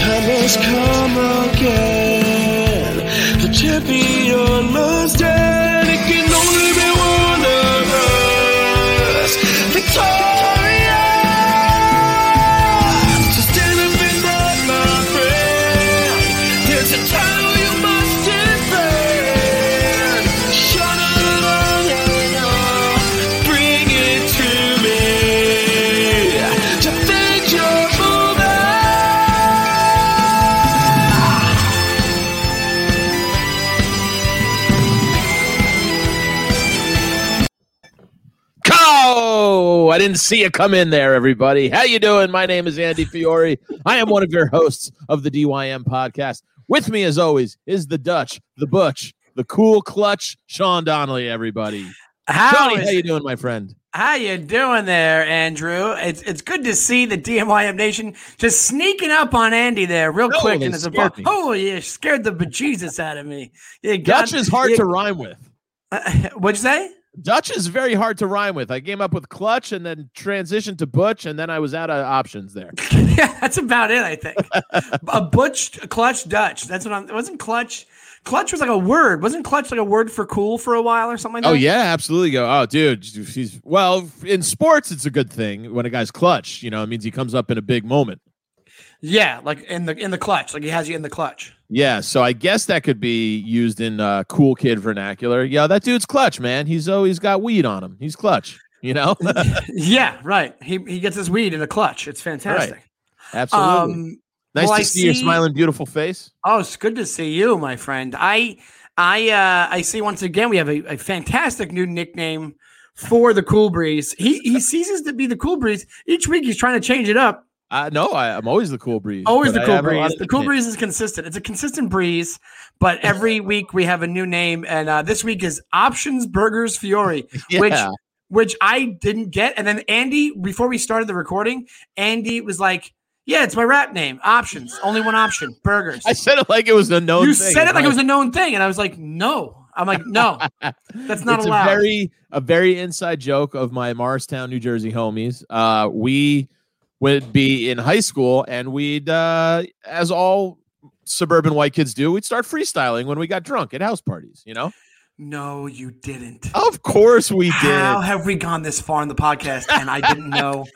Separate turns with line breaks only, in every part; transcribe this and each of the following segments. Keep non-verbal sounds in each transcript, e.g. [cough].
time has come again. The champion must stand.
Didn't see you come in there, everybody. How you doing? My name is Andy Fiore. I am one of your hosts of the DYM podcast. With me, as always, is the Dutch, the Butch, the cool clutch, Sean Donnelly. Everybody,
How
Tony,
is-
how you doing, my friend?
How you doing there, Andrew? It's it's good to see the DMYM Nation just sneaking up on Andy there real quick his
scared
apartment. Oh, you scared the bejesus out of me. You got-
Dutch is hard
you-
to rhyme with.
Uh, [laughs] what'd you say?
Dutch is very hard to rhyme with. I came up with clutch and then transitioned to butch, and then I was out of options there. [laughs]
yeah, that's about it. I think a butch, clutch, Dutch. That's what I'm. It wasn't clutch. Clutch was like a word. Wasn't clutch like a word for cool for a while or something like
oh,
that?
Oh yeah, absolutely. Go. Oh, dude, she's well in sports. It's a good thing when a guy's clutch. You know, it means he comes up in a big moment.
Yeah, like in the in the clutch, like he has you in the clutch.
Yeah, so I guess that could be used in uh, cool kid vernacular. Yeah, that dude's clutch, man. He's always got weed on him. He's clutch. You know, [laughs]
yeah, right. He he gets his weed in a clutch. It's fantastic.
absolutely.
Um,
nice
well,
to
I
see, your smiling, beautiful face.
Oh, it's good to see you, my friend. I I uh I see once again we have a, a fantastic new nickname for the Cool Breeze. He he ceases to be the Cool Breeze. Each week he's trying to change it up.
Uh, no, I, I'm always the cool breeze.
Always the Cool
have a lot
Breeze. The Cool. Breeze is consistent. It's a consistent breeze, but every [laughs] week we have a new name, and uh, this week is Options Burgers Fiore, [laughs] which
Yeah.
which I didn't get. And then Andy, before we started the recording, Andy was like, "Yeah, it's my rap name. Options. Only one option. Burgers."
I said it like it was a known. Thing.
You
thing.
said it like it was a known thing, and I was like, "No." I'm like, "No, [laughs] that's not
it's
allowed."
a very a very inside joke of my Morristown, New Jersey homies. Uh, we would be in high school, and we'd, uh, as all suburban white kids do, we'd start freestyling when we got drunk at house parties. You know,
no, you didn't.
of course we
How
did, How
have we gone this far in the podcast, and I didn't [laughs] know?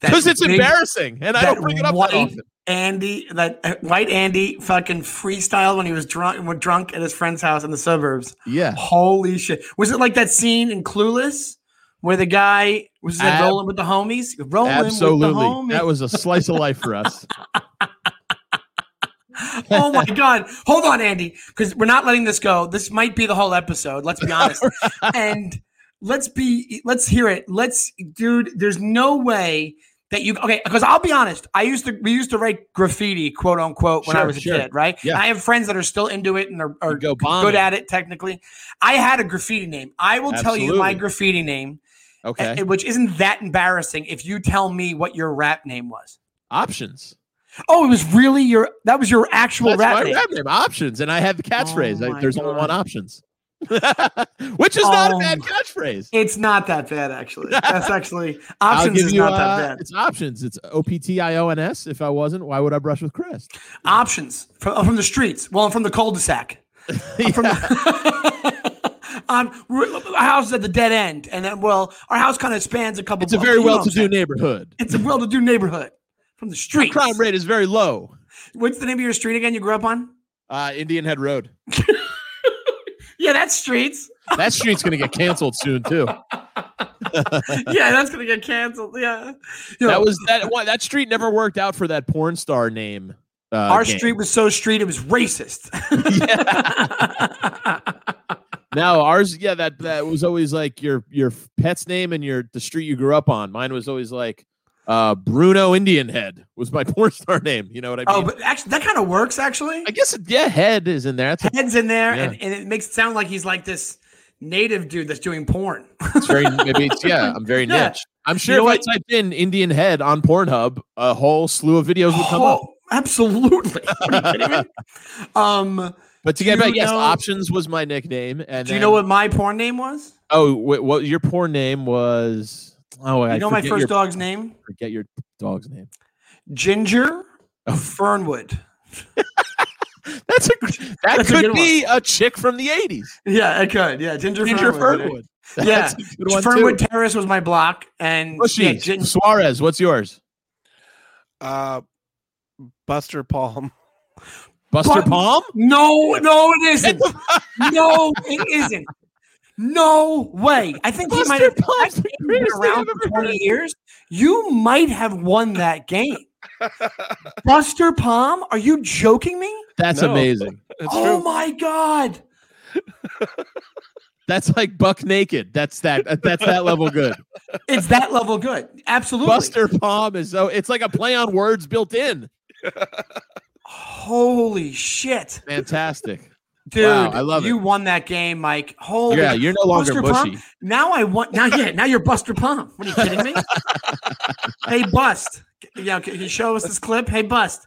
that
because it's
big
embarrassing, and I don't bring it up
white
that often.
Andy, that uh, white Andy, fucking freestyle when he was drunk, when drunk at his friend's house in the suburbs.
Yeah,
Holy shit! Was it like that scene in Clueless where the guy was
Ab-
rolling with the homies, rolling with the
absolutely.
homies?
That was a slice of life for us. [laughs]
oh my god! Hold on, Andy, because we're not letting this go. This might be the whole episode. Let's be honest, [laughs] and let's be let's hear it. Let's, dude. There's no way that you okay. Because I'll be honest, I used to we used to write graffiti, quote unquote, when I was a
sure.
kid, right?
Yeah.
I have friends that are still into it and are, are
go
good at it technically. I had a graffiti name. I will tell you my graffiti name,
Okay,
which isn't that embarrassing if you tell me what your rap name was.
options.
Oh, it was really your that was your actual
That's
rap
my
name.
rap name. Options, and I have the catchphrase.
Oh
I-
my
there's only one options, [laughs] which is not a
Oh
bad catchphrase.
It's not that bad, actually. That's [laughs] actually options is
you,
not
uh,
that bad.
It's options. It's O P T I O N S. If I wasn't, why would I brush with Crest?
Options from, from the streets. Well, I'm from the cul-de-sac. I'm [laughs] from the, um, we're- our house is at the dead end, and then well, our house kind of spans a couple.
It's a very
you know
well-to-do neighborhood.
It's a well-to-do neighborhood from the street.
Crime rate is very low.
What's the name of your street again? You grew up on?
Uh, Indian Head Road. [laughs]
Yeah, that's streets.
That street's gonna get canceled soon too. [laughs]
yeah, that's gonna get canceled. Yeah, You know,
That was that. What that street never worked out for that porn star name. Uh,
our
gang.
street was so street it was racist. [laughs]
Now ours, yeah, that that was always like your your pet's name and your the street you grew up on. Mine was always like uh, Bruno Indian Head was my [laughs] porn star name. You know what I mean?
oh, but actually, that kind of works. Actually,
I guess it, yeah, head is in there. That's
heads in there,
Yeah.
and, and it makes it sound like he's like this native dude that's doing porn.
It's very [laughs] maybe it's yeah, I'm very
Yeah.
niche. I'm sure
You know
if I typed in Indian head on Pornhub, a whole slew of videos would come up.
Oh, absolutely. [laughs] Kidding me? Um,
But to get
you
back, yes,
know-
options was my nickname. And
do you
then-
know what my porn name was?
Oh, wait, what your porn name was? Oh, I
know my first
your,
dog's name?
Forget your dog's name.
Ginger
Oh.
Fernwood. [laughs]
That's a [laughs] that
That's
could
good
be a chick from the '80s.
Yeah, it could. Yeah, Ginger,
Ginger
Fernwood.
Fernwood.
Yeah,
a good one,
Fernwood
too.
Terrace was my block, and
Bushy,
yeah, Gin-
Suarez. What's yours?
Uh, Buster Palm.
Buster
But-
Palm.
no, no, it isn't. [laughs] no, it isn't. No way. I think he might have
Palm's
that
the
game's been
greatest
around for
ever
20 years. You might have won that game. [laughs] Buster Palm? Are you joking me?
That's
No.
amazing.
It's
oh
true.
my god. [laughs]
That's like buck naked. That's that. Uh, that's that level good.
It's that level good. Absolutely.
Buster Palm is so. It's like a play on words built in.
Holy shit.
Fantastic. [laughs]
Dude,
Wow, I love
you
it.
won that game, Mike. Holy
Yeah, you're no longer
Buster Palm?
mushy.
Now I want now yeah, now you're Buster Palm. What are you kidding me? [laughs] hey Bust. Yeah, can you show us this clip? Hey Bust.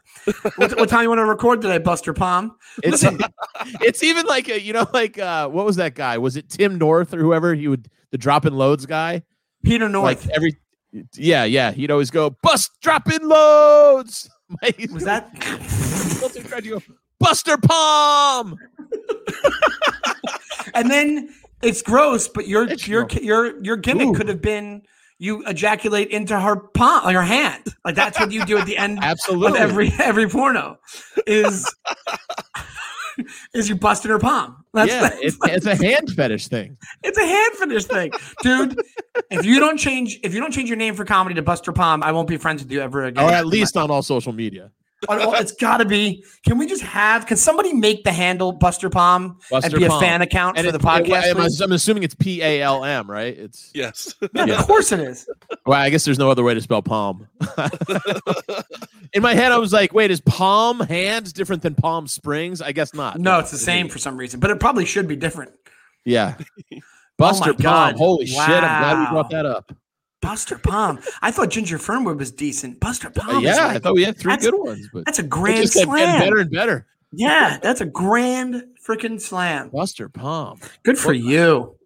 What, what time you want to record today, Buster Palm?
It's [laughs] it's even like a, you know like uh what was that guy? Was it Tim North or whoever? He would the drop in loads guy.
Peter North.
Like every yeah yeah he'd always go bust drop in loads.
Was that
Tried to go Buster Palm? [laughs]
and then it's gross, but your
It's
your
gross.
your your gimmick
Ooh.
could have been you ejaculate into her palm, her hand. Like that's what you do at the end
Absolutely.
of every every porno. Is is you busting her palm? That's,
yeah, [laughs]
that's
it's,
like-
it's a hand fetish thing.
It's a hand fetish thing, dude. if you don't change, if you don't change your name for comedy to Buster Palm, I won't be friends with you ever again.
Or at least on all social media.
Oh, it's got to be. Can we just have? Can somebody make the handle Buster Palm
Buster
and be
Palm.
a fan account
And
for
it-
the podcast?
I'm. I'm assuming it's P A L M, right? It's
Yes.
yeah,
yeah.
of course it is.
well, I guess there's no other way to spell palm. [laughs] In my head, I was like, wait, is Palm Hands different than Palm Springs? I guess not.
No, it's the same for some reason, but it probably should be different.
Yeah. Buster [laughs]
Oh my God.
Palm. Holy shit. I'm glad we brought that up.
Buster Palm. I thought Ginger Fernwood was decent. Buster Palm. is
yeah,
like-
I thought we had three good ones, but
that's a
it
grand
just kept getting
slam.
better and better.
Yeah, that's a grand freaking slam.
Buster Palm.
Good for you. [laughs]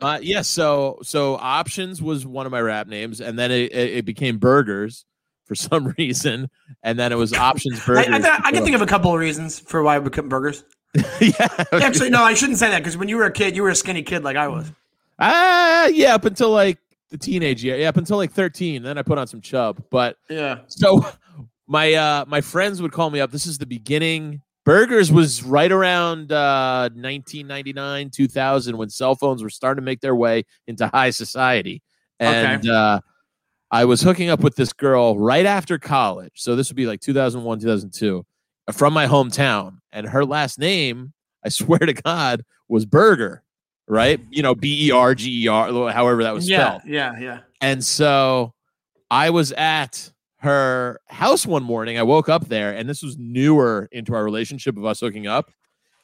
Uh, yes, so so options was one of my rap names, and then it, it, it became burgers for [laughs] some reason, and then it was options
I,
burgers.
I, th- I can think of a couple of reasons for why we couldn't burgers. [laughs]
yeah,
Actually, no, I shouldn't say that because when you were a kid, you were a skinny kid like I was.
ah, yeah, up until like the teenage year, yeah, up until like thirteen. Then I put on some chub, but
Yeah.
so [laughs] my uh my friends would call me up. This is the beginning. Burgers was right around uh 1999, 2000 when cell phones were starting to make their way into high society. And uh I was hooking up with this girl right after college. So this would be like 2001, 2002 uh, from my hometown and her last name, I [laughs] swear to god, was Burger, right? You know, B E R G E R however that was
Yeah,
spelled.
yeah, yeah.
And so I was at her house one morning. I woke up there, and this was newer into our relationship of us hooking up.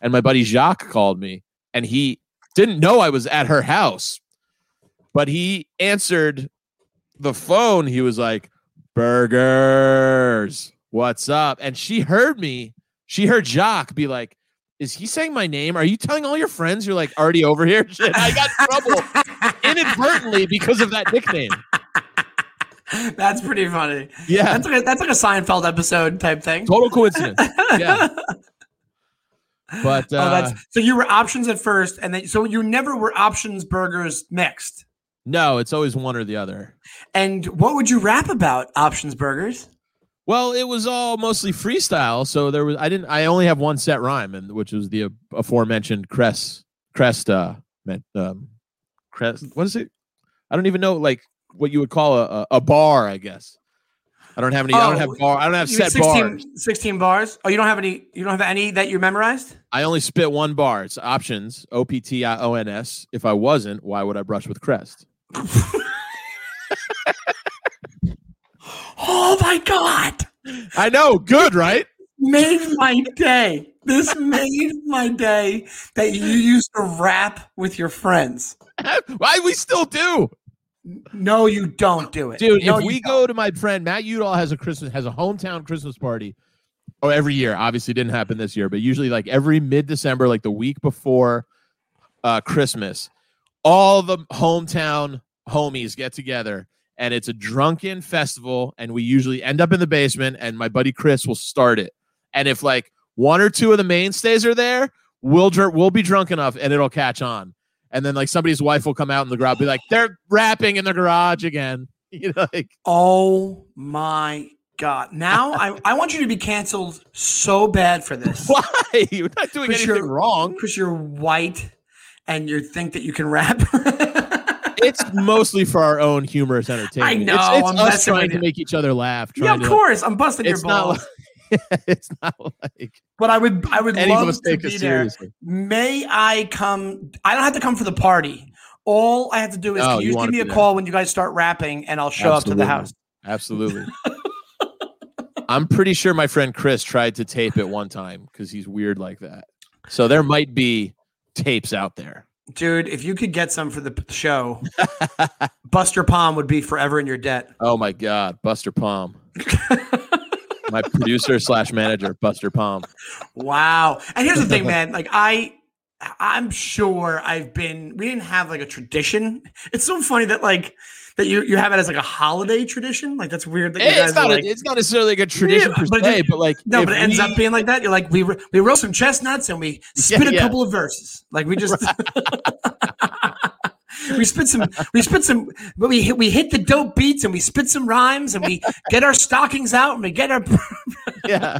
And my buddy Jacques called me, and he didn't know I was at her house, but he answered the phone. He was like, Burgers, what's up? And she heard me. She heard Jacques be like, Is he saying my name? Are you telling all your friends you're like already over here? [laughs] Shit, I got trouble inadvertently because of that nickname. [laughs]
That's pretty funny.
Yeah.
That's like a, that's like a Seinfeld episode type thing.
Total coincidence. [laughs] Yeah. But uh,
oh, that's so you were options at first, and then so you never were options burgers mixed.
no, it's always one or the other.
And what would you rap about options burgers?
Well, it was all mostly freestyle, so there was I didn't I only have one set rhyme, and which was the aforementioned crest crest uh meant um crest what is it? I don't even know like what you would call a a, bar, I guess. I don't have any. I don't
Oh,
have bar. I don't have set
had 16,
bars.
16 bars. Oh, you don't have any. You don't have any that you memorized.
I only spit one bar. It's options O P T I O N S. If I wasn't, why would I brush with crest? [laughs]
Oh my god!
I know. Good, right?
Made my day. This made my day that you used to rap with your friends. [laughs]
Why we still do,
No, you don't do it,
dude.
No,
if we go to my friend Matt Udall has a Christmas has a hometown Christmas party. Oh, every year. Obviously, didn't happen this year, but usually like every mid December, like the week before uh, Christmas, all the hometown homies get together. And it's a drunken festival, and we usually end up in the basement. And my buddy Chris will start it and if like one or two of the mainstays are there, we'll dr- we'll be drunk enough, and it'll catch on. And then like somebody's wife will come out in the garage, be like, they're rapping in the garage again. [laughs] You know, like
Oh my god! Now I, I want you to be canceled so bad for this [laughs]
why? You're not doing
Because
anything wrong.
because you're white and you think that you can rap. [laughs]
It's mostly for our own humorous entertainment.
I know,
It's, it's
I'm
us trying to make each other laugh.
yeah, of
to,
course. I'm busting your
It's not
balls.
like [laughs] it's not like
but I would I would love to
take
be there.
seriously.
May I come? I don't have to come for the party. All I have to do is
Oh,
can
you
you give me a call when you guys start rapping, and I'll show up to the house.
Absolutely. [laughs] I'm pretty sure my friend Chris tried to tape it one time because he's weird like that. So there might be tapes out there.
Dude, if you could get some for the show, [laughs] Buster Palm would be forever in your debt.
Oh my God, Buster Palm. [laughs] my producer slash manager, Buster Palm.
Wow. And here's the thing, [laughs] man. Like I I'm sure I've been we didn't have like a tradition. It's so funny that like that you you have it as like a holiday tradition. Like that's weird that you
It's not,
are
a,
like
it's not necessarily like a tradition
Yeah,
per
but
se, but like
no, but it ends up being like that. You're like, we we roast some chestnuts and we [laughs] spit a
yeah.
couple of verses. Like we just [laughs] we spit some we spit some but we hit we hit the dope beats and we spit some rhymes and we get our stockings out and we get our [laughs]
yeah.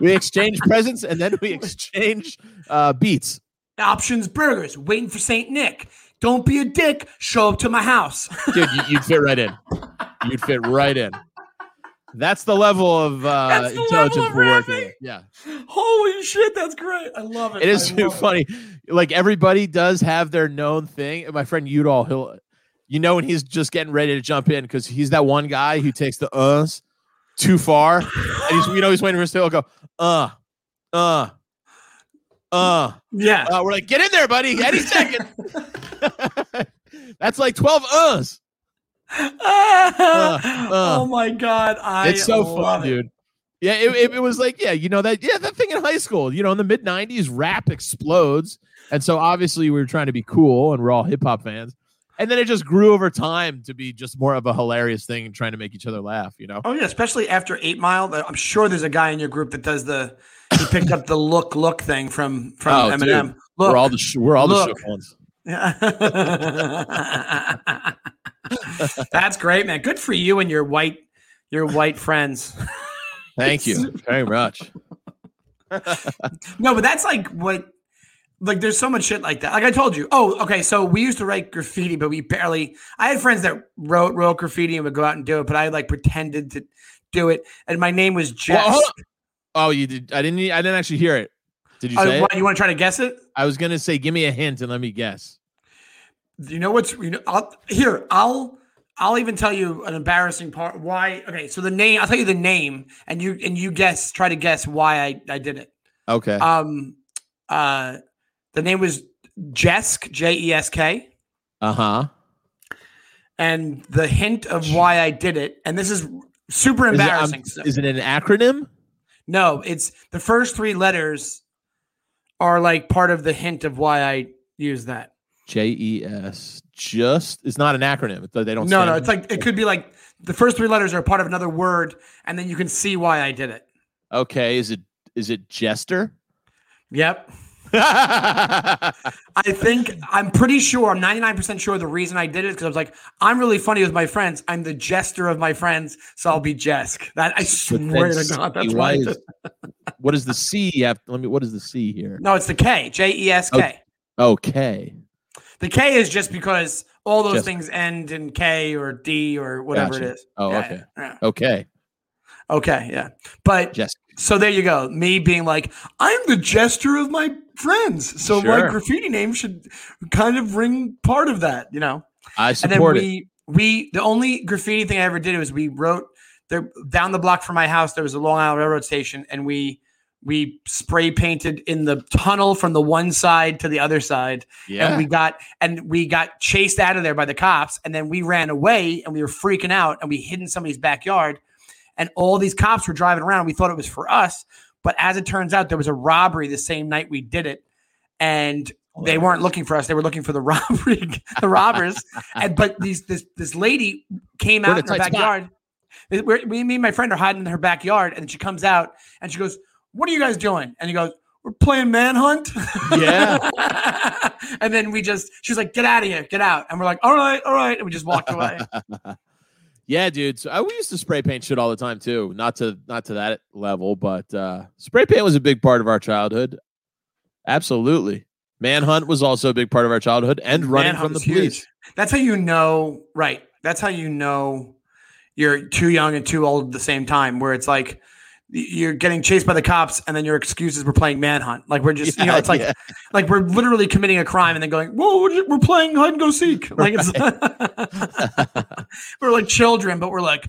we exchange presents and then we exchange uh, beats.
options burgers, waiting for Saint Nick. Don't be a dick. Show up to my house. [laughs]
Dude, you, you'd fit right in. You'd fit right in. That's the level of uh,
the
intelligence
level of
we're working
rapping?
with. Yeah.
Holy shit, that's great. I love it.
It is too
love it.
funny. Like everybody does have their known thing. My friend Udall, he'll, you know, when he's just getting ready to jump in because he's that one guy who takes the uhs too far. And he's, you know, he's waiting for us to go, uh, uh, uh.
Yeah.
Uh, we're like, get in there, buddy. Any second. [laughs] [laughs] That's like 12 uhs.
oh my god. I
It's so fun,
it.
dude. Yeah, it, it, it was like, yeah, you know, that, yeah, that thing in high school, you know, in the mid 90s, rap explodes. And so obviously we were trying to be cool and we're all hip hop fans. And then it just grew over time to be just more of a hilarious thing and trying to make each other laugh, you know?
Oh yeah, especially after Eight Mile. I'm sure there's a guy in your group that does the he picked up the look look thing from from
Oh,
Eminem.
dude.
Look,
we're all the, sh- we're all the shook ones.
That's great, man. Good for you and your white your white friends.
Thank you [laughs] very much.
No, but that's like what like there's so much shit like that. Like I told you. Oh, okay. So we used to write graffiti, but we barely I had friends that wrote wrote graffiti and would go out and do it, but I like pretended to do it. And my name was Jess.
Well. Oh, you did. I didn't. I didn't actually hear it. Did you
Oh,
say?
what,
it?
you want to try to guess it?
I was gonna say, give me a hint and let me guess.
You know what's you know I'll, here I'll I'll even tell you an embarrassing part why okay so the name I'll tell you the name and you and you guess try to guess why I I did it
Okay.
um uh the name was Jesk J E S K
Uh huh.
and the hint of why I did it and this is super
Is, it, um,
embarrassing so-
is it an acronym?
No it's the first three letters are like part of the hint of why I use that
J E S. Just it's not an acronym. They don't.
no no it's like it could be like the first three letters are part of another word and then you can see why I did it
Okay. Is it is it Jester?
Yep. [laughs] I think I'm pretty sure, I'm 99% sure the reason I did it because I was like, I'm really funny with my friends. I'm the jester of my friends, so I'll be Jesk. That I swear to God, that's why. I
why
did.
is- [laughs] what is the C? Have, let me. What is the C here?
No, it's the K, J E S K.
Oh, oh, okay.
The K is just because all those
Just-
things end in K or D or whatever
Gotcha.
it is.
Oh,
Yeah,
okay.
yeah.
Okay.
Okay, yeah. But
Jess.
So there you go. Me being like, I'm the jester of my friends. So my graffiti name should kind of ring part of that, you know?
I
and then
support it.
we we the only graffiti thing I ever did was we wrote there down the block from my house there was a Long Island Railroad station and we we spray painted in the tunnel from the one side to the other side
Yeah.
and we got and we got chased out of there by the cops and then we ran away and we were freaking out and we hid in somebody's backyard and all these cops were driving around. We thought it was for us. But as it turns out there was a robbery the same night we did it. And they weren't looking for us. They were looking for the [laughs] robbery the robbers. And but these this this lady came out
in
her backyard. We're- we me and my friend are hiding in her backyard. And she comes out and she goes "What are you guys doing?" And he goes, "We're playing manhunt."
Yeah. [laughs]
and then we just, she's like, "Get out of here, get out," and we're like, "All right, all right," and we just walked away. [laughs]
yeah, dude. So I, we used to spray paint shit all the time too. Not to not to that level, but uh, spray paint was a big part of our childhood. Absolutely. Manhunt was also a big part of our childhood, and running
Manhunt
from the police.
huge. That's how you know, right? That's how you know you're too young and too old at the same time. Where it's like you're getting chased by the cops, and then your excuses we're playing manhunt. Like we're just, you know, it's like
yeah.
like we're literally committing a crime, and then going, "Whoa, we're, just- we're playing hide and go seek." [laughs] Like it's [laughs] we're like children, but we're like,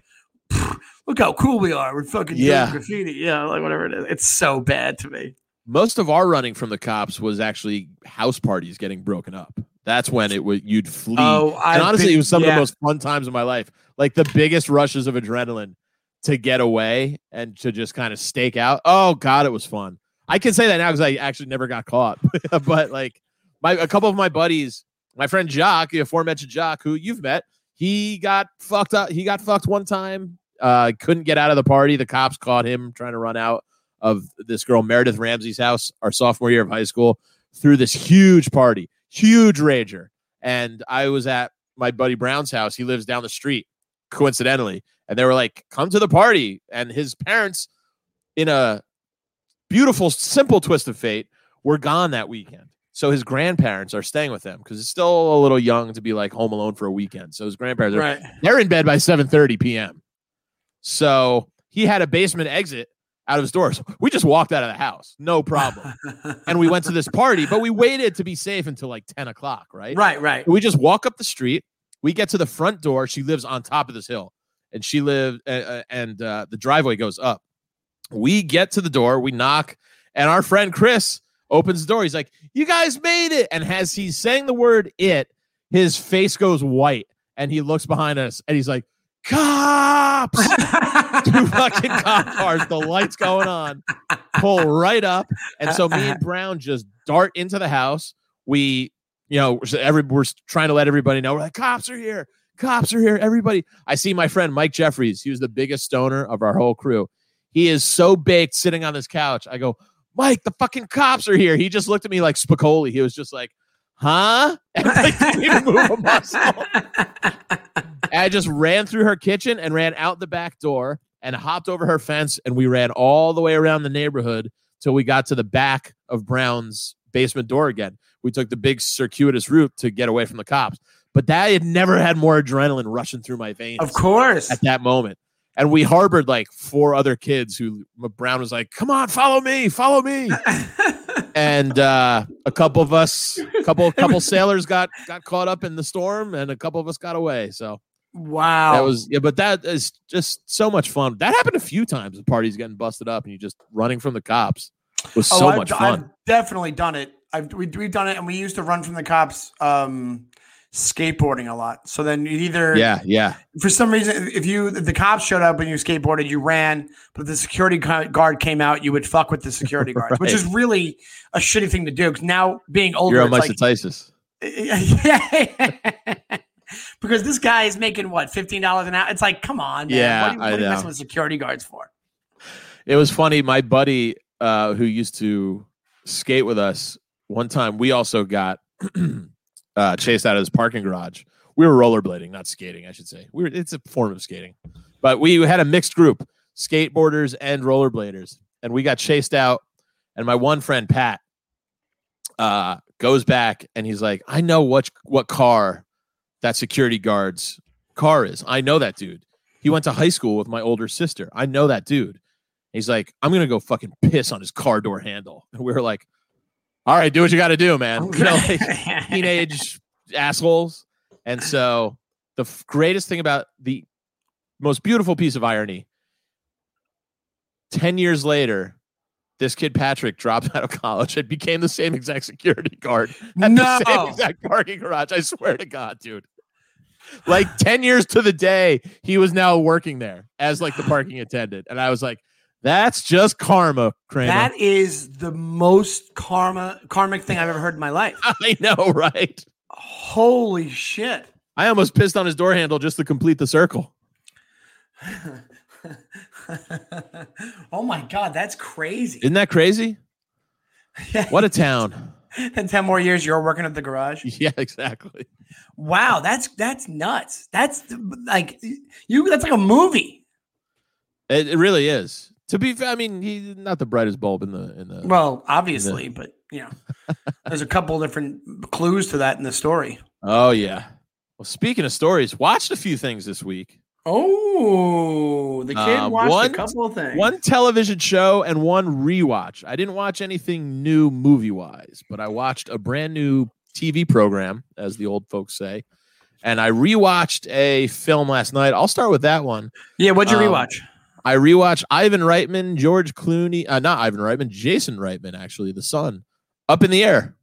look how cool we are. We're fucking doing
Yeah.
graffiti, yeah, like whatever it is. It's so bad to me.
most of our running from the cops was actually house parties getting broken up. That's when it would you'd flee.
Oh,
and
I've
honestly,
been-
it was some of the most fun times of my life. Like the biggest rushes of adrenaline to get away and to just kind of stake out. Oh God, it was fun. I can say that now because I actually never got caught. [laughs] but like my a couple of my buddies, my friend Jock, the aforementioned Jock, who you've met, he got fucked up. He got fucked one time. Uh, couldn't get out of the party. The cops caught him trying to run out of this girl Meredith Ramsey's house our sophomore year of high school through this huge party, huge rager. And I was at my buddy Brown's house. He lives down the street, coincidentally. And they were like, come to the party. And his parents, in a beautiful, simple twist of fate, were gone that weekend. So his grandparents are staying with him because it's still a little young to be like home alone for a weekend. So his grandparents are
Right.
they're in bed by 7:30 p.m. So he had a basement exit out of his doors. We just walked out of the house, no problem. and we went to this party, but we waited to be safe until like 10 o'clock, right?
right, right.
We just walk up the street. We get to the front door. She lives on top of this hill, and she lived, uh, and uh, the driveway goes up. We get to the door. We knock, and our friend Chris opens the door. He's like, "You guys made it!" And as he's saying the word "it," his face goes white, and he looks behind us, and he's like, "Cops!" [laughs] Two fucking cop cars. The lights going on. Pull right up, and so me and [laughs] Brown just dart into the house. We you know, every we're trying to let everybody know. We're like, cops are here, cops are here. Everybody, I see my friend Mike Jeffries. He was the biggest stoner of our whole crew. He is so baked sitting on this couch. I go, Mike, the fucking cops are here. He just looked at me like Spicoli. He was just like, huh? [laughs] And like, didn't even move a muscle. [laughs] I just ran through her kitchen and ran out the back door and hopped over her fence. And we ran all the way around the neighborhood till we got to the back of Brown's basement door again. We took the big circuitous route to get away from the cops. But that had never had more adrenaline rushing through my veins
Of course.
at that moment. And we harbored like four other kids who Brown was like, "Come on, follow me, follow me." [laughs] and uh, a couple of us, a couple, [laughs] couple sailors got got caught up in the storm, and a couple of us got away. So
wow.
that was yeah, but that is just so much fun. That happened a few times. The parties getting busted up, and you just running from the cops It was so
Oh, I've,
much
I've definitely done it. I've we, we've done it, and we used to run from the cops um, skateboarding a lot. So then you either
Yeah, yeah,
for some reason if you if the cops showed up and you skateboarded, you ran, but the security guard came out, you would fuck with the security [laughs] guards, which is really a shitty thing to do. Because now being older,
you're on
it's like, [laughs] because this guy is making what fifteen dollars an hour. It's like, come on, man.
Yeah,
what are you, what are you messing with security guards for?
It was funny. My buddy uh, who used to skate with us one time, we also got [clears throat] uh, chased out of his parking garage. We were rollerblading, not skating, I should say. We were, it's a form of skating, but we had a mixed group, skateboarders and rollerbladers, and we got chased out. And my one friend Pat uh, goes back and he's like, "I know what what car that security guard's car is. I know that dude. He went to high school with my older sister. I know that dude." He's like, I'm gonna go fucking piss on his car door handle. [laughs] And we were like, all right, do what you got to do, man. You know, like [laughs] teenage assholes. And so the f- greatest thing about the most beautiful piece of irony 10 years later, this kid Patrick dropped [laughs] out of college and became the same exact security guard at the same exact parking garage. I swear to God, dude. Like 10 years to the day, he was now working there as like the parking attendant. And I was like, that's just karma, Kramer.
That is the most karma karmic thing I've ever heard in my life. [laughs]
I know, right?
Holy shit.
I almost pissed on his door handle just to complete the circle. [laughs]
oh my god, that's crazy.
Isn't that crazy? [laughs] What a town.
In 10 more years, you're working at the garage.
Yeah, exactly.
Wow, that's that's nuts. That's like you that's like a movie.
It, it really is. To be fair, I mean, he's not the brightest bulb in the in the.
Well, obviously, but you [laughs] know, there's a couple different clues to that in the story.
oh yeah. Well, speaking of stories, watched a few things this week.
Oh, the kid
Uh,
watched
one-
a couple of things.
One television show and one rewatch. I didn't watch anything new movie wise, but I watched a brand new TV program, as the old folks say, and I rewatched a film last night. I'll start with that one.
Yeah, what'd you
Um,
rewatch?
I rewatched Ivan Reitman, George Clooney, uh, not Ivan Reitman, Jason Reitman, actually, the son, up in the air.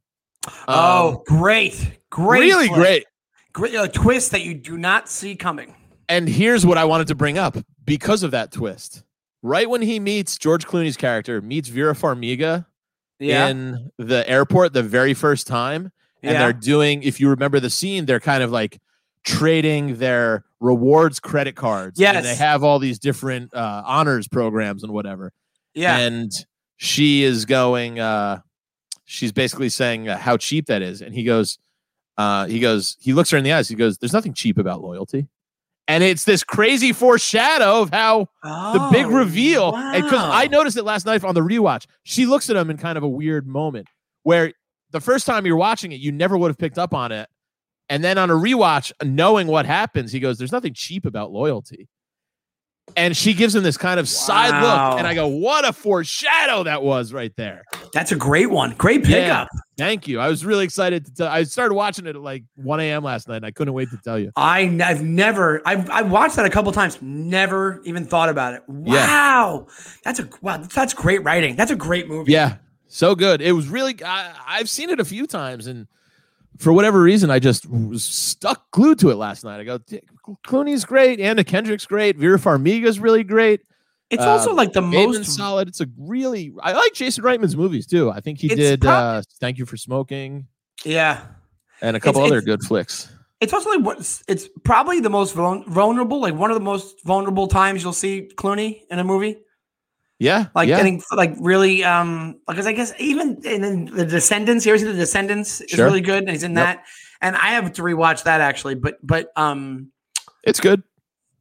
oh, great, great,
Um, really
flick.
great.
great a twist that you do not see coming.
And here's what I wanted to bring up because of that twist. Right when he meets George Clooney's character, meets Vera Farmiga
Yeah,
in the airport the very first time, and
yeah,
they're doing, if you remember the scene, they're kind of like trading their rewards credit cards. And they have all these different uh, honors programs and whatever.
yeah.
and she is going uh she's basically saying uh, how cheap that is and he goes uh he goes he looks her in the eyes he goes there's nothing cheap about loyalty and it's this crazy foreshadow of how the big
Oh,
reveal because i noticed it last night on the rewatch she looks at him in kind of a weird moment where the first time you're watching it you never would have picked up on it and then on a rewatch knowing what happens he goes there's nothing cheap about loyalty and she gives him this kind of side look and i go what a foreshadow that was right there
That's a great one. Great
Yeah.
pickup.
thank you i was really excited to tell i started watching it at like 1 a.m last night and i couldn't wait to tell you
I, have never, I've, I've watched that a couple times, never even thought about it.
Yeah.
Wow. That's a, wow, that's great writing. That's a great movie.
Yeah, so good. It was really. I, I've seen it a few times, and for whatever reason, I just was stuck glued to it last night. I go, Clooney's great, Anna Kendrick's great, Vera Farmiga's really great.
It's
Uh,
also like the
Bateman's
most,
solid. It's a really. I like Jason Reitman's movies too. I think he did
prob-
uh, Thank You for Smoking
yeah.
and a couple
It's-
other
it's-
good flicks.
It's also like what it's probably the most vulnerable, like one of the most vulnerable times you'll see Clooney in a movie.
Yeah,
Like
yeah.
getting like really um because I guess even in, the Descendants, here's the Descendants is
Sure.
really good, and he's in
Yep.
that. And I have to rewatch that actually, but but um
it's good.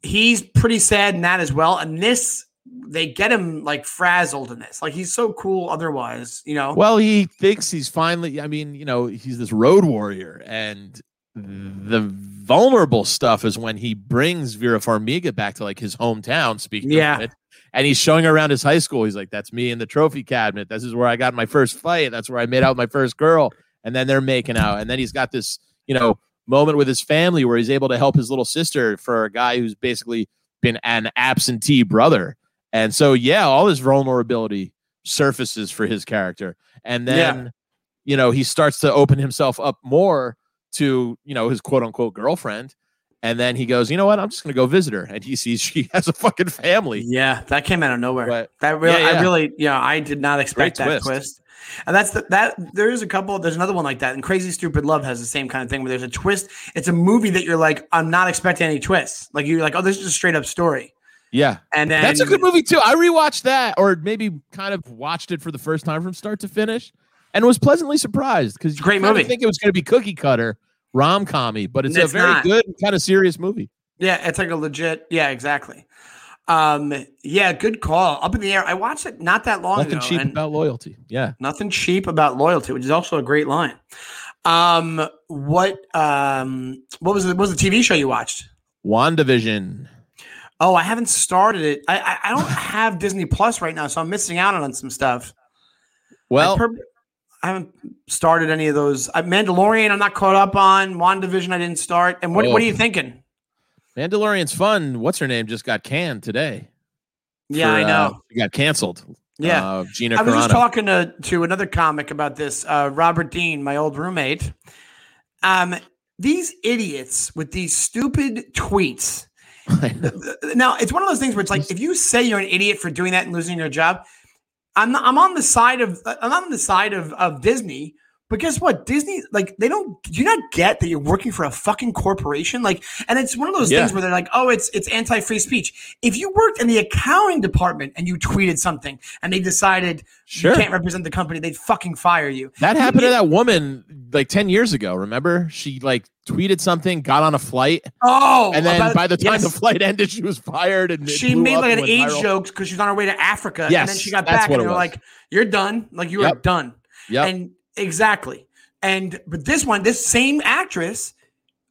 he's pretty sad in that as well. And this they get him like frazzled in this. Like he's so cool otherwise, you know.
Well, he thinks he's finally. I mean, you know, he's this road warrior, and the vulnerable stuff is when he brings Vera Farmiga back to like his hometown. Speaking
Yeah.
of it, and he's showing around his high school. He's like, "That's me in the trophy cabinet. This is where I got my first fight. That's where I made out my first girl." And then they're making out, and then he's got this, you know, moment with his family where he's able to help his little sister for a guy who's basically been an absentee brother. And so, yeah, all his vulnerability surfaces for his character. And then, you know, he starts to open himself up more to, you know, his quote unquote girlfriend. And then he goes, you know what? I'm just going to go visit her. And he sees she [laughs] has a fucking family.
Yeah, that came out of nowhere.
But-
that really,
Yeah,
I really, yeah, I did not expect
Great
that twist.
twist.
And that's the, that. There's a couple. There's another one like that. And Crazy Stupid Love has the same kind of thing where there's a twist. It's a movie that you're like, I'm not expecting any twists. Like you're like, oh, this is a straight up story.
Yeah.
And then
That's a good movie too. I rewatched that or maybe kind of watched it for the first time from start to finish and was pleasantly surprised because
Great movie.
think it was going to be cookie cutter rom commy, but it's,
It's
a very
not.
good kind of serious movie.
Yeah, it's like a legit. Yeah, exactly. Um, yeah, good call. Up in the air. I watched it not that long
Nothing
ago.
Nothing
cheap
about loyalty. Yeah.
nothing cheap about loyalty, which is also a great line. Um, what um, what was the what was the TV show you watched?
WandaVision.
Oh, I haven't started it. I I, I don't have Disney Plus right now, so I'm missing out on some stuff.
Well,
I, per- I haven't started any of those. Uh, Mandalorian, I'm not caught up on. WandaVision, I didn't start. And what what are
Oh.
you thinking?
Mandalorian's fun. What's her name? Just got canned today.
Yeah,
for,
I
uh,
know.
it got canceled.
Yeah.
Uh, Gina
I was just talking to, to another comic about this, uh, Robert Dean, my old roommate. Um, these idiots with these stupid tweets. [laughs] Now, it's one of those things where it's like if you say you're an idiot for doing that and losing your job, I'm I'm on the side of I'm on the side of, of Disney, But guess what? Disney, like, they don't. Do you not get that you're working for a fucking corporation? Like, and it's one of those
Yeah.
things where they're like, "Oh, it's it's anti free speech." If you worked in the accounting department and you tweeted something, and they decided
Sure.
you can't represent the company, they'd fucking fire you.
That happened to that woman like 10 years ago. Remember? She like tweeted something, got on a flight,
Oh,
and then
about-
by the time
yes.
the flight ended, she was fired. And
she made like an age
viral.
joke because she was on her way to Africa, and then
Yes,
she got back, and they were
was.
like, "You're done. Like you are done."
Yep.
And exactly. And but this one, this same actress,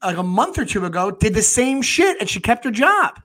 like a month or two ago, did the same shit, and she kept her job.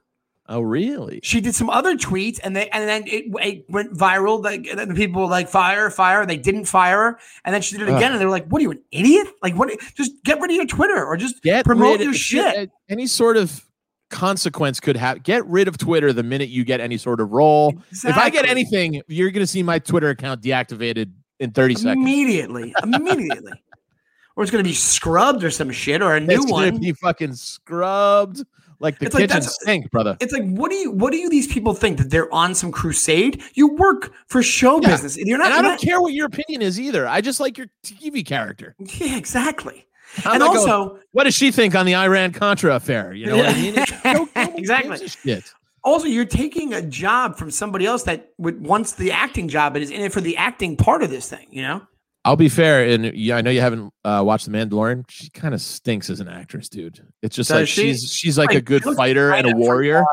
oh, really?
She did some other tweets, and they and then it, it went viral. Like and the people were like, "Fire, fire!" They didn't fire her, and then she did it again, and they were like, "What are you, an idiot? Like, what? Just get rid of your Twitter or just
Get
promote your
of-
shit."
Any sort of consequence could have. Get rid of Twitter the minute you get any sort of role. If I get anything, you're going to see my Twitter account deactivated in 30 seconds.
immediately, immediately, [laughs] or it's gonna be scrubbed or some shit or a new one.
It's going to be fucking scrubbed like the
It's like
kitchen
that's-
sink, brother.
It's like, what do you, what do you, these people think that they're on some crusade? You work for show
Yeah.
business. You're not.
And I don't
not-
care what your opinion is either. I just like your TV character.
Yeah, exactly.
I'm
and
going, oh,
also,
what does she think on the Iran Contra affair? You know what I mean? [laughs] It's- no- no
Exactly.
shit.
Also, you're taking a job from somebody else that would wants the acting job and is in it for the acting part of this thing. You know.
I'll be fair, and yeah, I know you haven't uh, watched The Mandalorian. She kind of stinks as an actress, dude. It's just
Does
like
she?
she's she's like a good fighter and a
kinda from,
warrior.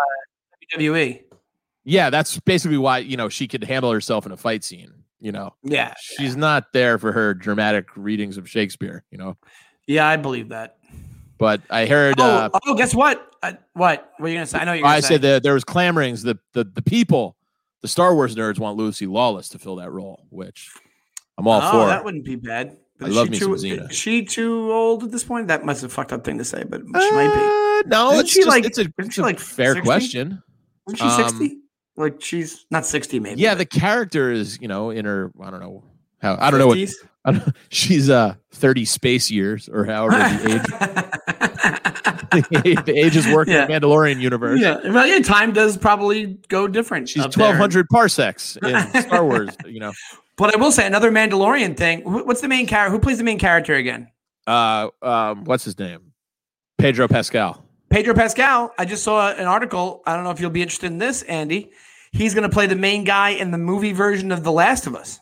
WWE.
yeah, that's basically why you know she could handle herself in a fight scene. You know,
Yeah.
she's not there for her dramatic readings of Shakespeare. You know,
Yeah, I believe that.
But I heard.
Oh,
uh,
oh, guess what? Uh, what? What are you gonna say? I know you're. Gonna
I
say.
said that there was clamorings. The, the the people, the Star Wars nerds want Lucy Lawless to fill that role, which I'm all
oh,
for.
that wouldn't be bad. But
I love
she
me
too,
some Xena.
Is she too old at this point? That must have fucked up thing to say, but she might be.
Uh, no,
Isn't
it's
she
just,
like-
it's a, it's
she
a
like
fair
60?
question.
Isn't she
Um,
sixty? Like she's not sixty, maybe.
Yeah,
but
the character is you know in her I don't know how I don't know what
50s?
I don't, [laughs] she's uh 30 space years or however the age [laughs] the age is working in the Mandalorian universe.
yeah, well, yeah, time does probably go different.
She's
up there.
1200 parsecs in [laughs] Star Wars, you know.
But I will say another Mandalorian thing. What's the main character? Who plays the main character again?
Uh um what's his name? Pedro Pascal.
Pedro Pascal. I just saw an article. I don't know if you'll be interested in this, Andy. He's going to play the main guy in the movie version of The Last of Us.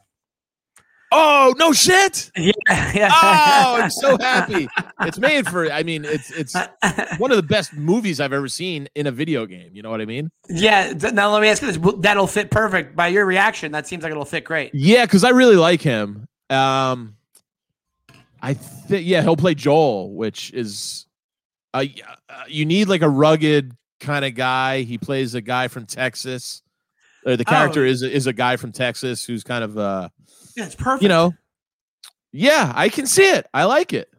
Oh, no shit. [laughs]
Yeah, yeah.
Oh, I'm so [laughs] happy. It's made for I mean, it's it's [laughs] one of the best movies I've ever seen in a video game, you know what I mean?
yeah. Now let me ask you this: That'll fit perfect. By your reaction, that seems like it'll fit great.
Yeah, cuz I really like him. Um I think yeah, he'll play Joel, which is uh, uh, you need like a rugged kind of guy. He plays a guy from Texas. Uh, the character
Oh.
is is a guy from Texas who's kind of uh
Yeah, it's perfect.
you know? yeah i can see it. I like it.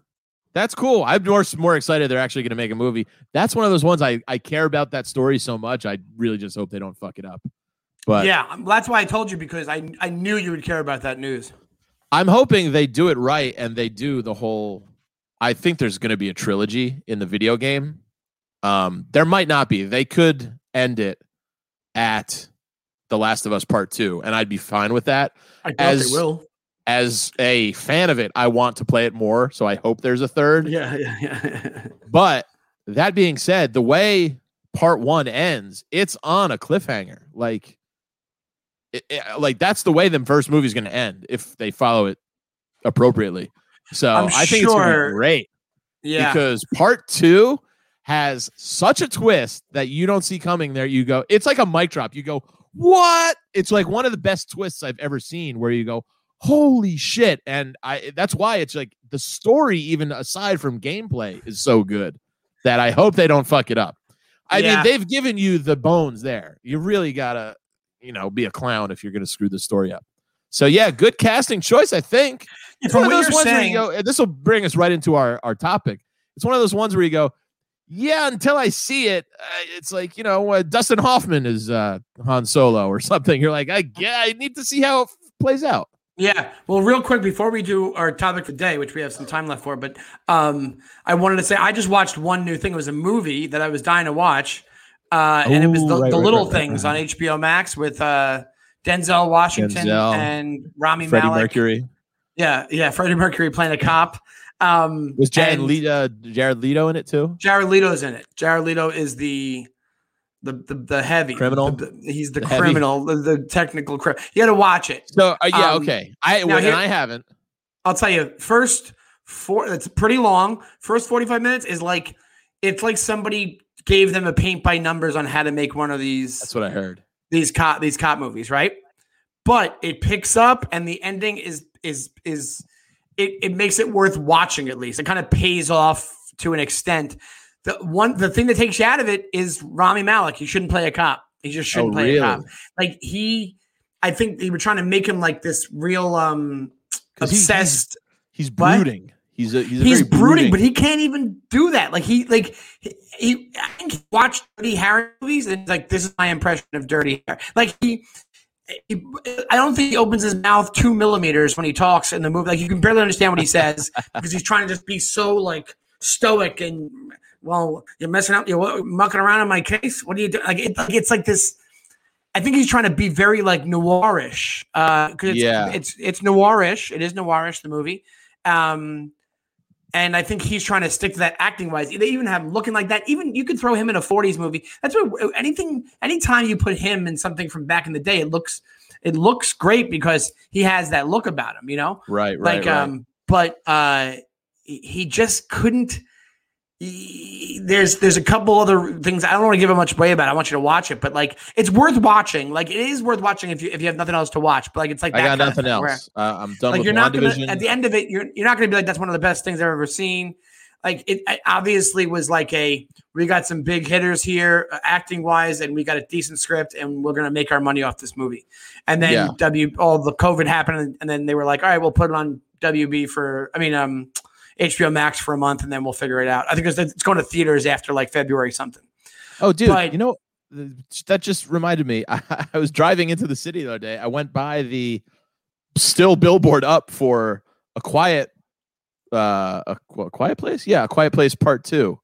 That's cool. I'm more more excited they're actually going to make a movie. That's one of those ones i i care about that story so much i really just hope they don't fuck it up. But
yeah, um, that's why I told you because I I knew you would care about that news.
i'm hoping they do it right and they do the whole i think there's going to be a trilogy in the video game. Um there might not be. They could end it at the last of us part two and i'd be fine with that
I
As-
they will.
as a fan of it i want to play it more so i hope there's a third
Yeah, yeah, yeah. [laughs]
But that being said, the way part one ends, it's on a cliffhanger. Like, it, it- like that's the way the first movie's going to end if they follow it appropriately. So
I'm
I think it's going to be great
yeah.
because part two has such a twist that you don't see coming. There, you go. It's like a mic drop. You go, what? It's like one of the best twists I've ever seen. Where you go, holy shit! And I that's why it's like the story, even aside from gameplay, is so good that I hope they don't fuck it up. I
Yeah.
mean, they've given you the bones there. You really gotta, you know, be a clown if you're gonna screw the story up. So yeah, good casting choice, I think. It's
From what
those
you're
ones
saying-
where you go. This will bring us right into our our topic. It's one of those ones where you go, yeah. Until I see it, uh, it's like you know, uh, Dustin Hoffman is uh, Han Solo or [laughs] something. You're like, I yeah, I need to see how it f- plays out.
Yeah. Well, real quick before we do our topic of the day, which we have some time left for, but um, I wanted to say I just watched one new thing. It was a movie that I was dying to watch, uh, and it was the,
right,
the
right,
Little
right,
Things on HBO Max with uh, Denzel Washington
Denzel,
and Rami
Freddie
Malek.
Mercury.
Yeah, yeah. Freddie Mercury playing a cop. Um,
Was Jared,
and
Leto, Jared Leto in it too?
Jared Leto's in it. Jared Leto is the the the, the heavy
Criminal?
The- the- he's the, criminal, the, technical criminal. You got to watch it.
So uh, yeah,
Um,
okay. I
now
well,
here-
and I haven't.
I'll tell you. First four. It's pretty long. First forty five minutes is like it's like somebody gave them a paint by numbers on how to make one of these
That's what I heard.
these cop these cop movies, right? But it picks up, and the ending is is is it, it makes it worth watching at least. It kind of pays off to an extent. The one the thing that takes you out of it is Rami Malek. He shouldn't play a cop. He just shouldn't
Oh,
play
really?
a cop. Like he, I think they were trying to make him like this real um
he- he's-
obsessed.
He's
What?
brooding. He's a he's a
He's
very
brooding, but he can't even do that. Like he like he, he I think he watched Dirty Harry movies and he's like this is my impression of Dirty Harry. Like he I don't think he opens his mouth two millimeters when he talks in the movie. Like you can barely understand what he says [laughs] because he's trying to just be so like stoic and well you're messing up you're mucking around in my case. What are you doing? Like, it, like it's like this. I think he's trying to be very like noirish. Uh, because it's,
Yeah.
it's it's noirish. It is noirish the movie. Um, and I think he's trying to stick to that acting wise. They even have him looking like that. Even you could throw him in a 40s movie. That's what anything, anytime you put him in something from back in the day, it looks it looks great because he has that look about him, you know?
right, right,
like
right.
um, but uh he just couldn't there's there's a couple other things I don't want to give it much away about. I want you to watch it, but like it's worth watching. Like it is worth watching if you if you have nothing else to watch. But like it's like
I got nothing
thing where-
else. Uh, I'm done
like
with
you're not gonna
WandaVision.
at the end of it you're you're not gonna be like that's one of the best things I've ever seen. Like it, it obviously was like a we got some big hitters here uh, acting wise, and we got a decent script, and we're gonna make our money off this movie. And then
Yeah.
W all the COVID happened, and then they were like, all right, we'll put it on WB for I mean um HBO Max for a month, and then we'll figure it out. I think it's, it's going to theaters after like February something.
Oh, dude,
But-
you know that just reminded me. [laughs] I, I was driving into the city the other day. I went by the still billboard up for a quiet, uh, a, Qu- quiet place. Yeah, a quiet place part two.